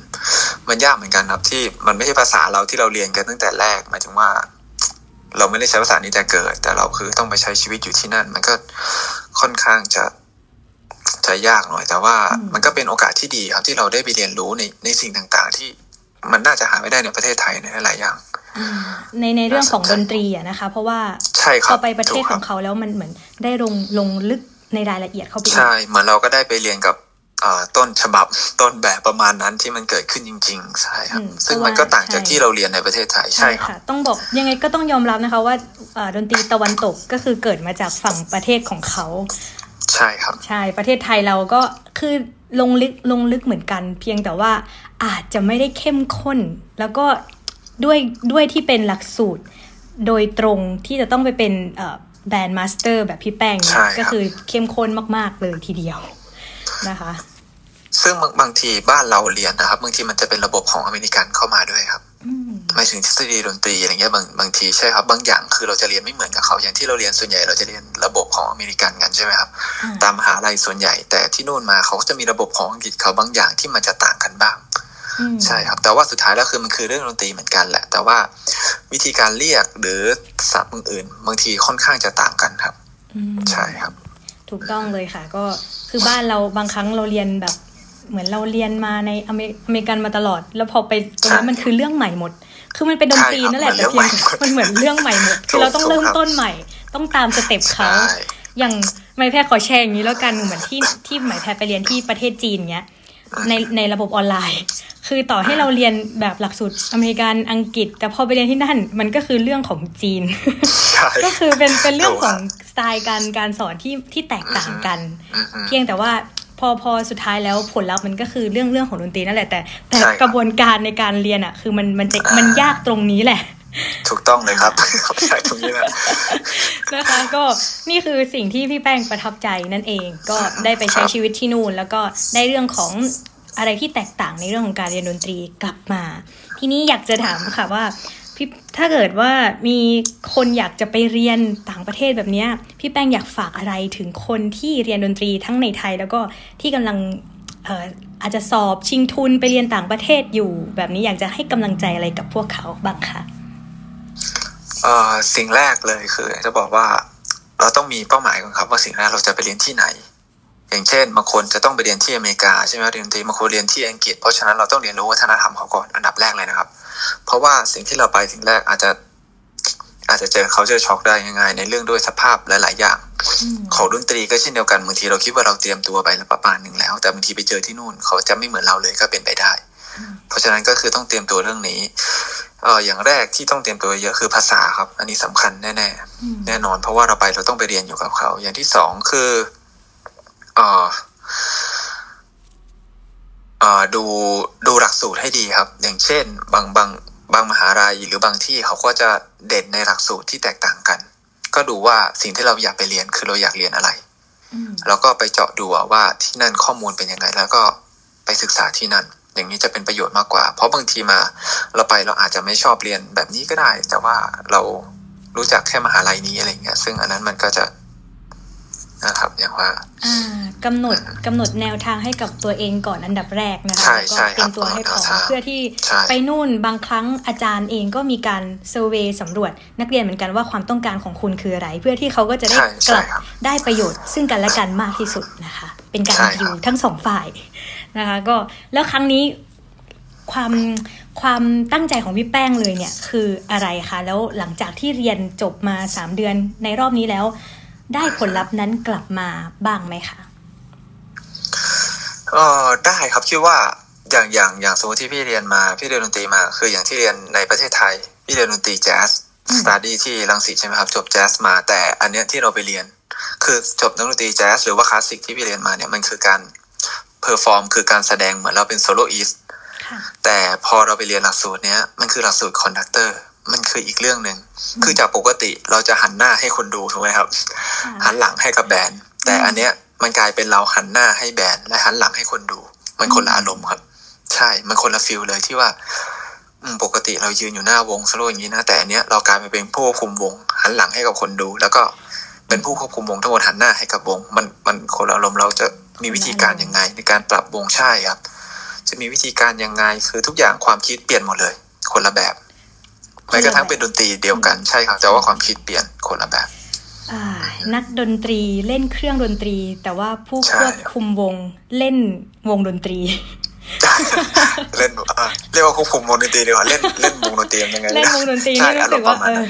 มันยากเหมือนกันครับที่มันไม่ใช่ภาษาเราที่เราเรียนกันตั้งแต่แรกหมายถึงว่า เราไม่ได้ใช้ภาษานี้แต่เกิด แต่เราคือต้องไปใช้ชีวิตอยู่ที่นั่น มันก็ค่อนข้างจะจะยากหน่อย แต่ว่าอืมมันก็เป็นโอกาสที่ดีครับที่เราได้ไปเรียนรู้ในในสิ่งต่างๆ ที่มันน่าจะหาไม่ได้ในประเทศไทยในหลายๆอย่างอ่าในในเรื่องของดนตรีอะนะคะ เพราะว่าใช่คพรัอบไปประเทศถูกขคอบงเขาแล้วมันเหมือนได้ลงลงลึกในรายละเอียดเข้าไปอีกใช่เหมือนเราก็ได้ไปเรียนกับอ่า ต้นฉบับต้นแบบประมาณนั้นที่มันเกิดขึ้นจริง ๆ ใช่ครับอืมซึ่งเพราะว่ามันก็ต่างจากใช่ที่เราเรียนในประเทศไทยใช่ครับค่ะ ต้องบอกยังไงก็ต้องยอมรับนะคะว่าอ่าดนตรีตะวันตกก็คือเกิดมาจากฝั่งประเทศของเขา ใช่ครับ ใช่ประเทศไทยเราก็คือลงลึกลงลึกเหมือนกัน เพียงแต่ว่าอาจจะไม่ได้เข้มข้น แล้วก็ด้วยด้วยที่เป็นหลักสูตร โดยตรงที่จะต้องไปเป็น bandmaster แบบพี่แป้งเนี่ใช่ยครับก็คือเข้มข้นมาก ๆ เลยทีเดียวนะคะ ซึ่งบางบางทีบ้านเราเรียนนะครับ บางทีมันจะเป็นระบบของอเมริกันเข้ามาด้วยครับอืมหมายถึงทฤษฎีดนตรีอะไรเงี้ยบางบางทีใช่ครับบางอย่างคือเราจะเรียนไม่เหมือนกับเขาอย่างที่เราเรียนส่วนใหญ่เราจะเรียนระบบของอเมริกันกันใช่ไหมครับอ่าตามมหาลัยส่วนใหญ่ แต่ที่นู่นมาเขาก็จะมีระบบของอังกฤษเขาบางอย่างที่มันจะต่างกันบ้างอืมใช่ครับ แต่ว่าสุดท้ายแล้วคือมันคือเรื่องดนตรีเหมือนกันแหละ แต่ว่าวิธีการเรียกหรือศัพท์อื่นๆบางทีค่อนข้างจะต่างกันครับอืมใช่ครับ ถูกต้องเลยค่ะ ก็คือบ้านเราบางครั้งเราเรียนแบบ เหมือนเราเรียนมาในอเมริอเมริกันมาตลอด แล้วพอไปตรงนั้นใช่มันคือเรื่องใหม่หมด คือมันเป็นดนตรีใช่ครับนั่นแหละมันแต่เรื่องเพียงใหม่หมดมันเหมือนเรื่องใหม่หมดคือเราต้องถูกเริ่มครับต้นใหม่ ต้องตาม step เขาใช่อย่างไม่แพ้ขอแชร์อย่างนี้แล้วกันเหมือนที่ที่หมายแพ้ไปเรียนที่ประเทศจีนเนี้ยในในระบบออนไลน์ คือต่อให้เราเรียนแบบหลักสูตรอเมริกันอังกฤษ แต่พอไปเรียนที่นั่น มันก็คือเรื่องของจีนใช่ก็คือเป็นเป็นเรื่องถูกขคอรังบสไตล์การการสอนที่ที่แตกต่างกันอือฮึเพียงแต่ว่าพ อพอสุดท้ายแล้วผลลัพธ์มันก็คือเรื่องเรื่องของดนตรีนั่นแหละแต่แต่ใช่ครับกระบวนการในการเรียนอะ คือมันมันจะมันยากตรงนี้แหละถูกต้องเลยครับใช่ตรงนี้แหละนะคะก็นี่คือสิ่งที่พี่แป้งประทับใจนั่นเองก็ได้ไปใช้ครับชีวิตที่นู่น แล้วก็ได้เรื่องของอะไรที่แตกต่างในเรื่องของการเรียนดนตรีกลับมา ทีนี้อยากจะถามค่ะว่าพี่ ถ้าเกิดว่ามีคนอยากจะไปเรียนต่างประเทศแบบนี้พี่แป้งอยากฝากอะไรถึงคนที่เรียนดนตรีทั้งในไทย แล้วก็ที่กำลังเอออาจจะสอบชิงทุนไปเรียนต่างประเทศอยู่ แบบนี้อยากจะให้กำลังใจอะไรกับพวกเขาบ้างคะเอ่อสิ่งแรกเลยคือ จะบอกว่าเราต้องมีเป้าหมายก่อนครับ ว่าสิ่งแรกเราจะไปเรียนที่ไหน อย่างเช่นบางคนจะต้องไปเรียนที่อเมริกาใช่ไหมเรียนดนตรีบางคนเรียนที่อังกฤษเพราะฉะนั้นเราต้องเรียนรู้วัฒนธรรมเขาก่อนอันดับแรกเลยนะครับ เพราะว่าสิ่งที่เราไปสิ่งแรกอาจจะ อาจจะเจอเขาเจอช็อกได้ง่ายๆในเรื่องด้วยสภาพหลาย ๆ อย่าง ของดนตรีก็เช่นเดียวกันบางทีเราคิดว่าเราเตรียมตัวไปแล้วประมาณหนึ่งแล้ว แต่บางทีไปเจอที่นู่นเขาจะไม่เหมือนเราเลยก็เป็นไปได้ เพราะฉะนั้นก็คือต้องเตรียมตัวเรื่องนี้เอออย่างแรกที่ต้องเตรียมตัวเยอะคือภาษาครับ อันนี้สำคัญแน่ ๆ แน่นอน เพราะว่าเราไปเราต้องไปเรียนอยู่กับเขา อย่างที่สองคือ เออเอ่อดูดูหลักสูตรให้ดีครับ อย่างเช่น บางบางบางมหาลัยหรือบางที่เขาก็จะเด่นในหลักสูตรที่แตกต่างกัน ก็ดูว่าสิ่งที่เราอยากไปเรียนคือเราอยากเรียนอะไรแล้วก็ไปเจาะดูว่าที่นั่นข้อมูลเป็นยังไง แล้วก็ไปศึกษาที่นั่น อย่างนี้จะเป็นประโยชน์มากกว่า เพราะบางทีมาเราไปเราอาจจะไม่ชอบเรียนแบบนี้ก็ได้ แต่ว่าเรารู้จักแค่มหาลัยนี้อะไรเงี้ย ซึ่งอันนั้นมันก็จะ นะครับอย่างว่าอ่ากำหนดกำหนดแนวทางให้กับตัวเองก่อนอันดับแรกนะคะใช่แล้วก็ใช่เตรียมตัวครับให้พร้อมกำหนดแนวทางเพื่อที่ใช่ไปนู่นบางครั้งอาจารย์เองก็มีการเซอร์เวยสำรวจนักเรียนเหมือนกันว่าความต้องการของคุณคืออะไร เพื่อที่เขาก็จะได้ใช่กใช่ลับครับได้ประโยชน์ ซึ่งกันและกันมากที่สุดนะคะ เป็นการใช่ครับดิวทั้งสองฝ่ายนะคะ ก็แล้วครั้งนี้ความความตั้งใจของพี่แป้งเลยเนี่ยคืออะไรคะแล้วหลังจากที่เรียนจบมาสามเดือนในรอบนี้แล้ว ได้ผลลัพธ์นั้นกลับมาบ้างไหมคะเออได้ครับคิดว่าอย่างอย่างอย่างสมมติที่พี่เรียนมาพี่เรียนดนตรีมา คืออย่างที่เรียนในประเทศไทย พี่เรียนดนตรี Jazz Study ที่รังสิตใช่ไหมครับจบแจ๊สมาแต่อันเนี้ยที่เราไปเรียน คือจบนักดนตรีแจ๊สหรือว่าคลาสสิกที่พี่เรียนมาเนี่ยมันคือการ perform คือการแสดงเหมือนเราเป็น soloist ค่ะแต่พอเราไปเรียนหลักสูตรเนี้ยมันคือหลักสูตร conductor มันคืออีกเรื่องหนึ่ง คือจากปกติเราจะหันหน้าให้คนดูถูกไหมครับ หันหลังให้กับ band แต่อันเนี้ยมันกลายเป็นเราหันหน้าให้ band และหันหลังให้คนดู มันคนละอารมณ์ครับ ใช่ มันคนละ feel เลยที่ว่าอืมปกติเรายืนอยู่หน้าวงสโลว์อย่างนี้นะ แต่อันเนี้ยเรากลายมาเป็นผู้ควบคุมวง หันหลังให้กับคนดู แล้วก็เป็นผู้ควบคุมวงทั้งหมดหันหน้าให้กับวง มันมันคนละอารมณ์เราจะมีวิธีการยังไง ในการปรับวงใช่ครับ จะมีวิธีการยังไงคือทุกอย่างความคิดเปลี่ยนหมดเลย คนละแบบ แม้กระทั่งเป็นดนตรีเดียวกันใช่ครับแต่ว่าความคิดเปลี่ยนคนละแบบอ่านักดนตรีเล่นเครื่องดนตรี แต่ว่าผู้ใช่ควบคุมวงเล่นวงดนตรี เล่นอะเรียกว่าควบคุมวงดนตรีดีกว่าเล่นเล่นวงดนตรียังไงเล่นวงดนตรีใช่นี่อารู้รสึมกณ์ปว่าระมาเอณนั้อน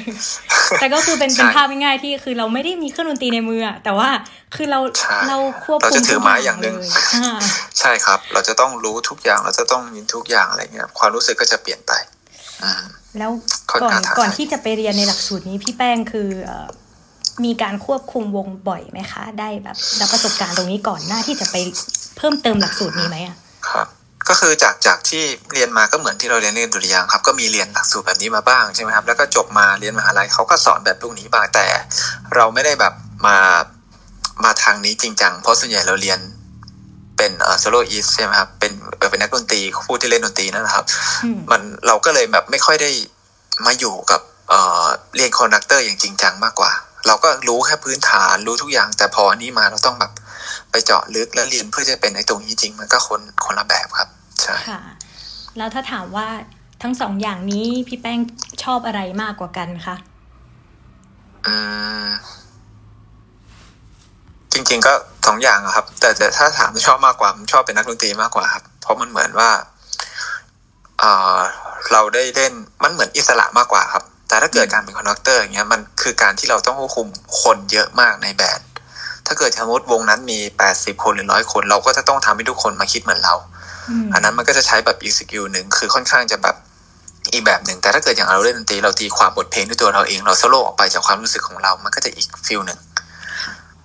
แต่ก็คือเป็นใช่เป็นภาพง่ายๆที่คือเราไม่ได้มีเครื่องดนตรีในมืออะแต่ว่าคือเราใช่เราควบเราคุจะมถือไม้อย่างหนึ่งทุกเลยอ่าใช่ครับ เราจะต้องรู้ทุกอย่างเราจะต้องมีทุกอย่างอะไรเงี้ยความรู้สึกก็จะเปลี่ยนไปอืม แล้วค่อนก่อนข้างท้าทายก่อนที่จะไปเรียนในหลักสูตรนี้พี่แป้งคือเอ่อมีการควบคุมวงบ่อยไหมคะ ได้แบบรับประสบการณ์ตรงนี้ก่อนหน้าที่จะไปเพิ่มเติมหลักสูตรนี้ไหมอะครับก็คือจากจากที่เรียนมาก็เหมือนที่เราเรียนเรียนดุริยางค์ครับก็มีเรียนหลักสูตรแบบนี้มาบ้างใช่ไหมครับแล้วก็จบมาเรียนมหาลัยเขาก็สอนแบบพวกนี้บ้างแต่ เราไม่ได้แบบมามาทางนี้จริงจังเพราะส่วนใหญ่เราเรียน เป็นเอ่อ soloist ใช่ไหมครับเป็นเอ่อเป็นนักดนตรีผู้ที่เล่นดนตรีนั่นนะครับอืมมันเราก็เลยแบบไม่ค่อยได้มาอยู่กับเอ่อเรียน conductor อย่างจริงจังมากกว่า เราก็รู้แค่พื้นฐานรู้ทุกอย่าง แต่พออันนี้มาเราต้องแบบไปเจาะลึกแล้วเรียนเพื่อจะเป็นไอ้ตรงนี้จริง มันก็คนคนละแบบครับใช่ค่ะ แล้วถ้าถามว่าทั้งสองอย่างนี้พี่แป้งชอบอะไรมากกว่ากันคะอืม จริง ๆ ก็สองอย่างอะครับ แต่แต่ถ้าถามชอบมากกว่าผมชอบเป็นนักดนตรีมากกว่าครับ เพราะมันเหมือนว่าเอ่อเราได้เล่นมันเหมือนอิสระมากกว่าครับ แต่ถ้าเกิดการเป็น conductor อย่างเงี้ยมันคือการที่เราต้องควบคุมคนเยอะมากใน band ถ้าเกิดสมมติวงนั้นมีแปดสิบคนหรือร้อยคน เราก็จะต้องทำให้ทุกคนมาคิดเหมือนเราอืมอันนั้นมันก็จะใช้แบบอีก skill หนึ่งคือค่อนข้างจะแบบอีกแบบหนึ่งแต่ถ้าเกิดอย่างเราเล่นดนตรีเราตีความบทเพลงด้วยตัวเราเองเราโซโล่ออกไปจากความรู้สึกของเรา มันก็จะอีก feel หนึ่ง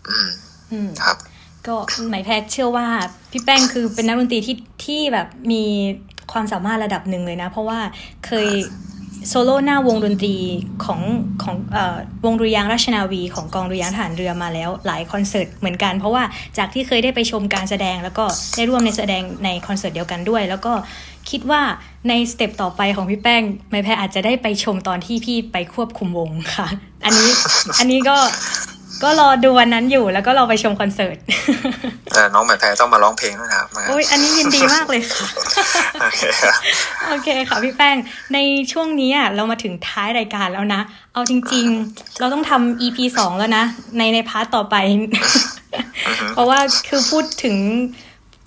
อืมอืม ครับ ก็หมายแพทย์เชื่อว่าพี่แป้งคือเป็นนักดนตรีที่ที่แบบมีความสามารถระดับหนึ่งเลยนะ เพราะว่าเคยโซโล่หน้าวงดนตรีของของเอ่อวงดุริยางค์ราชนาวีของกองดุริยางค์ทหารเรือมาแล้วหลายคอนเสิร์ตเหมือนกัน เพราะว่าจากที่เคยได้ไปชมการแสดงแล้วก็ได้ร่วมในแสดงในคอนเสิร์ตเดียวกันด้วย แล้วก็คิดว่าในสเต็ปต่อไปของพี่แป้งหมายแพทย์อาจจะได้ไปชมตอนที่พี่ไปควบคุมวงค่ะ อันนี้อันนี้ก็ ก็รอดูวันนั้นอยู่แล้วก็รอไปชมคอนเสิร์ตแต่น้องหมายแพ้ต้องมาร้องเพลงด้วยนะครับโอ้ยอันนี้ยินดีมากเลยค่ะ โอเคครับโอเคค่ะพี่แป้ง ในช่วงนี้อะเรามาถึงท้ายรายการแล้วนะ เอาจริง ๆ เราต้องทำ EP สองแล้วนะ ในในพาร์ตต่อไป เพราะว่าคือพูดถึง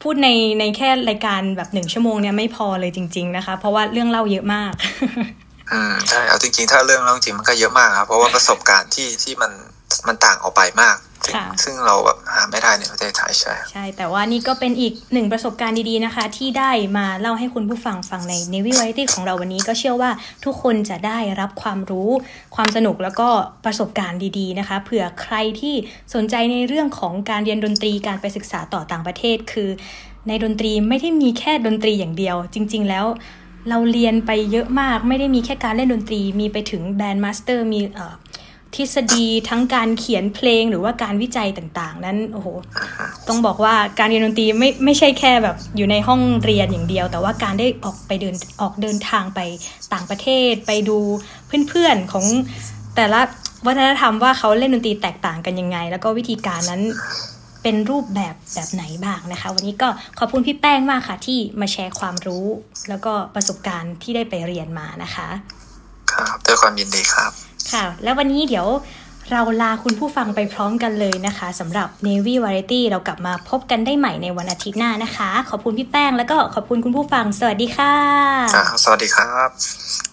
พูดในในแค่รายการแบบหนึ่งชั่วโมงเนี่ยไม่พอเลยจริง ๆ นะคะ เพราะว่าเรื่องเล่าเยอะมากอืมใช่เอาจริงๆ ถ้าเรื่องเล่าจริงๆมันก็เยอะมากครับเพราะว่าประสบการณ์ที่ที่มัน มันต่างออกไปมากค่ะซึ่งเราแบบหาไม่ได้ในประเทศไทยใช่ ใช่ แต่ว่านี่ก็เป็นอีกหนึ่งประสบการณ์ดีๆนะคะ ที่ได้มาเล่าให้คุณผู้ฟังฟังใน Navy Variety ของเราวันนี้ก็เชื่อว่าทุกคนจะได้รับความรู้ ความสนุกแล้วก็ประสบการณ์ดีๆนะคะ เผื่อใครที่สนใจในเรื่องของการเรียนดนตรีการไปศึกษาต่อต่างประเทศ คือในดนตรีไม่ได้มีแค่ดนตรีอย่างเดียว จริง ๆ แล้วเราเรียนไปเยอะมาก ไม่ได้มีแค่การเล่นดนตรี มีไปถึง bandmaster มีเอ่อ ทฤษฎีทั้งการเขียนเพลงหรือว่าการวิจัยต่างๆ นั้นโอ้โหต้องบอกว่าการเรียนดนตรีไม่ไม่ใช่แค่แบบอยู่ในห้องเรียนอย่างเดียว แต่ว่าการได้ออกไปเดินออกเดินทางไปต่างประเทศ ไปดูเพื่อนๆของแต่ละวัฒนธรรมว่าเขาเล่นดนตรีแตกต่างกันยังไง แล้วก็วิธีการนั้นเป็นรูปแบบแบบไหนบ้างนะคะ วันนี้ก็ขอบคุณพี่แป้งมากค่ะ ที่มาแชร์ความรู้ แล้วก็ประสบการณ์ที่ได้ไปเรียนมานะคะ ครับด้วยความยินดีครับ ค่ะ แล้ววันนี้เดี๋ยวเราลาคุณผู้ฟังไปพร้อมกันเลยนะคะสำหรับ Navy Variety เรากลับมาพบกันได้ใหม่ในวันอาทิตย์หน้านะคะ ขอบคุณพี่แป้งแล้วก็ขอบคุณคุณผู้ฟัง สวัสดีค่ะ สวัสดีครับ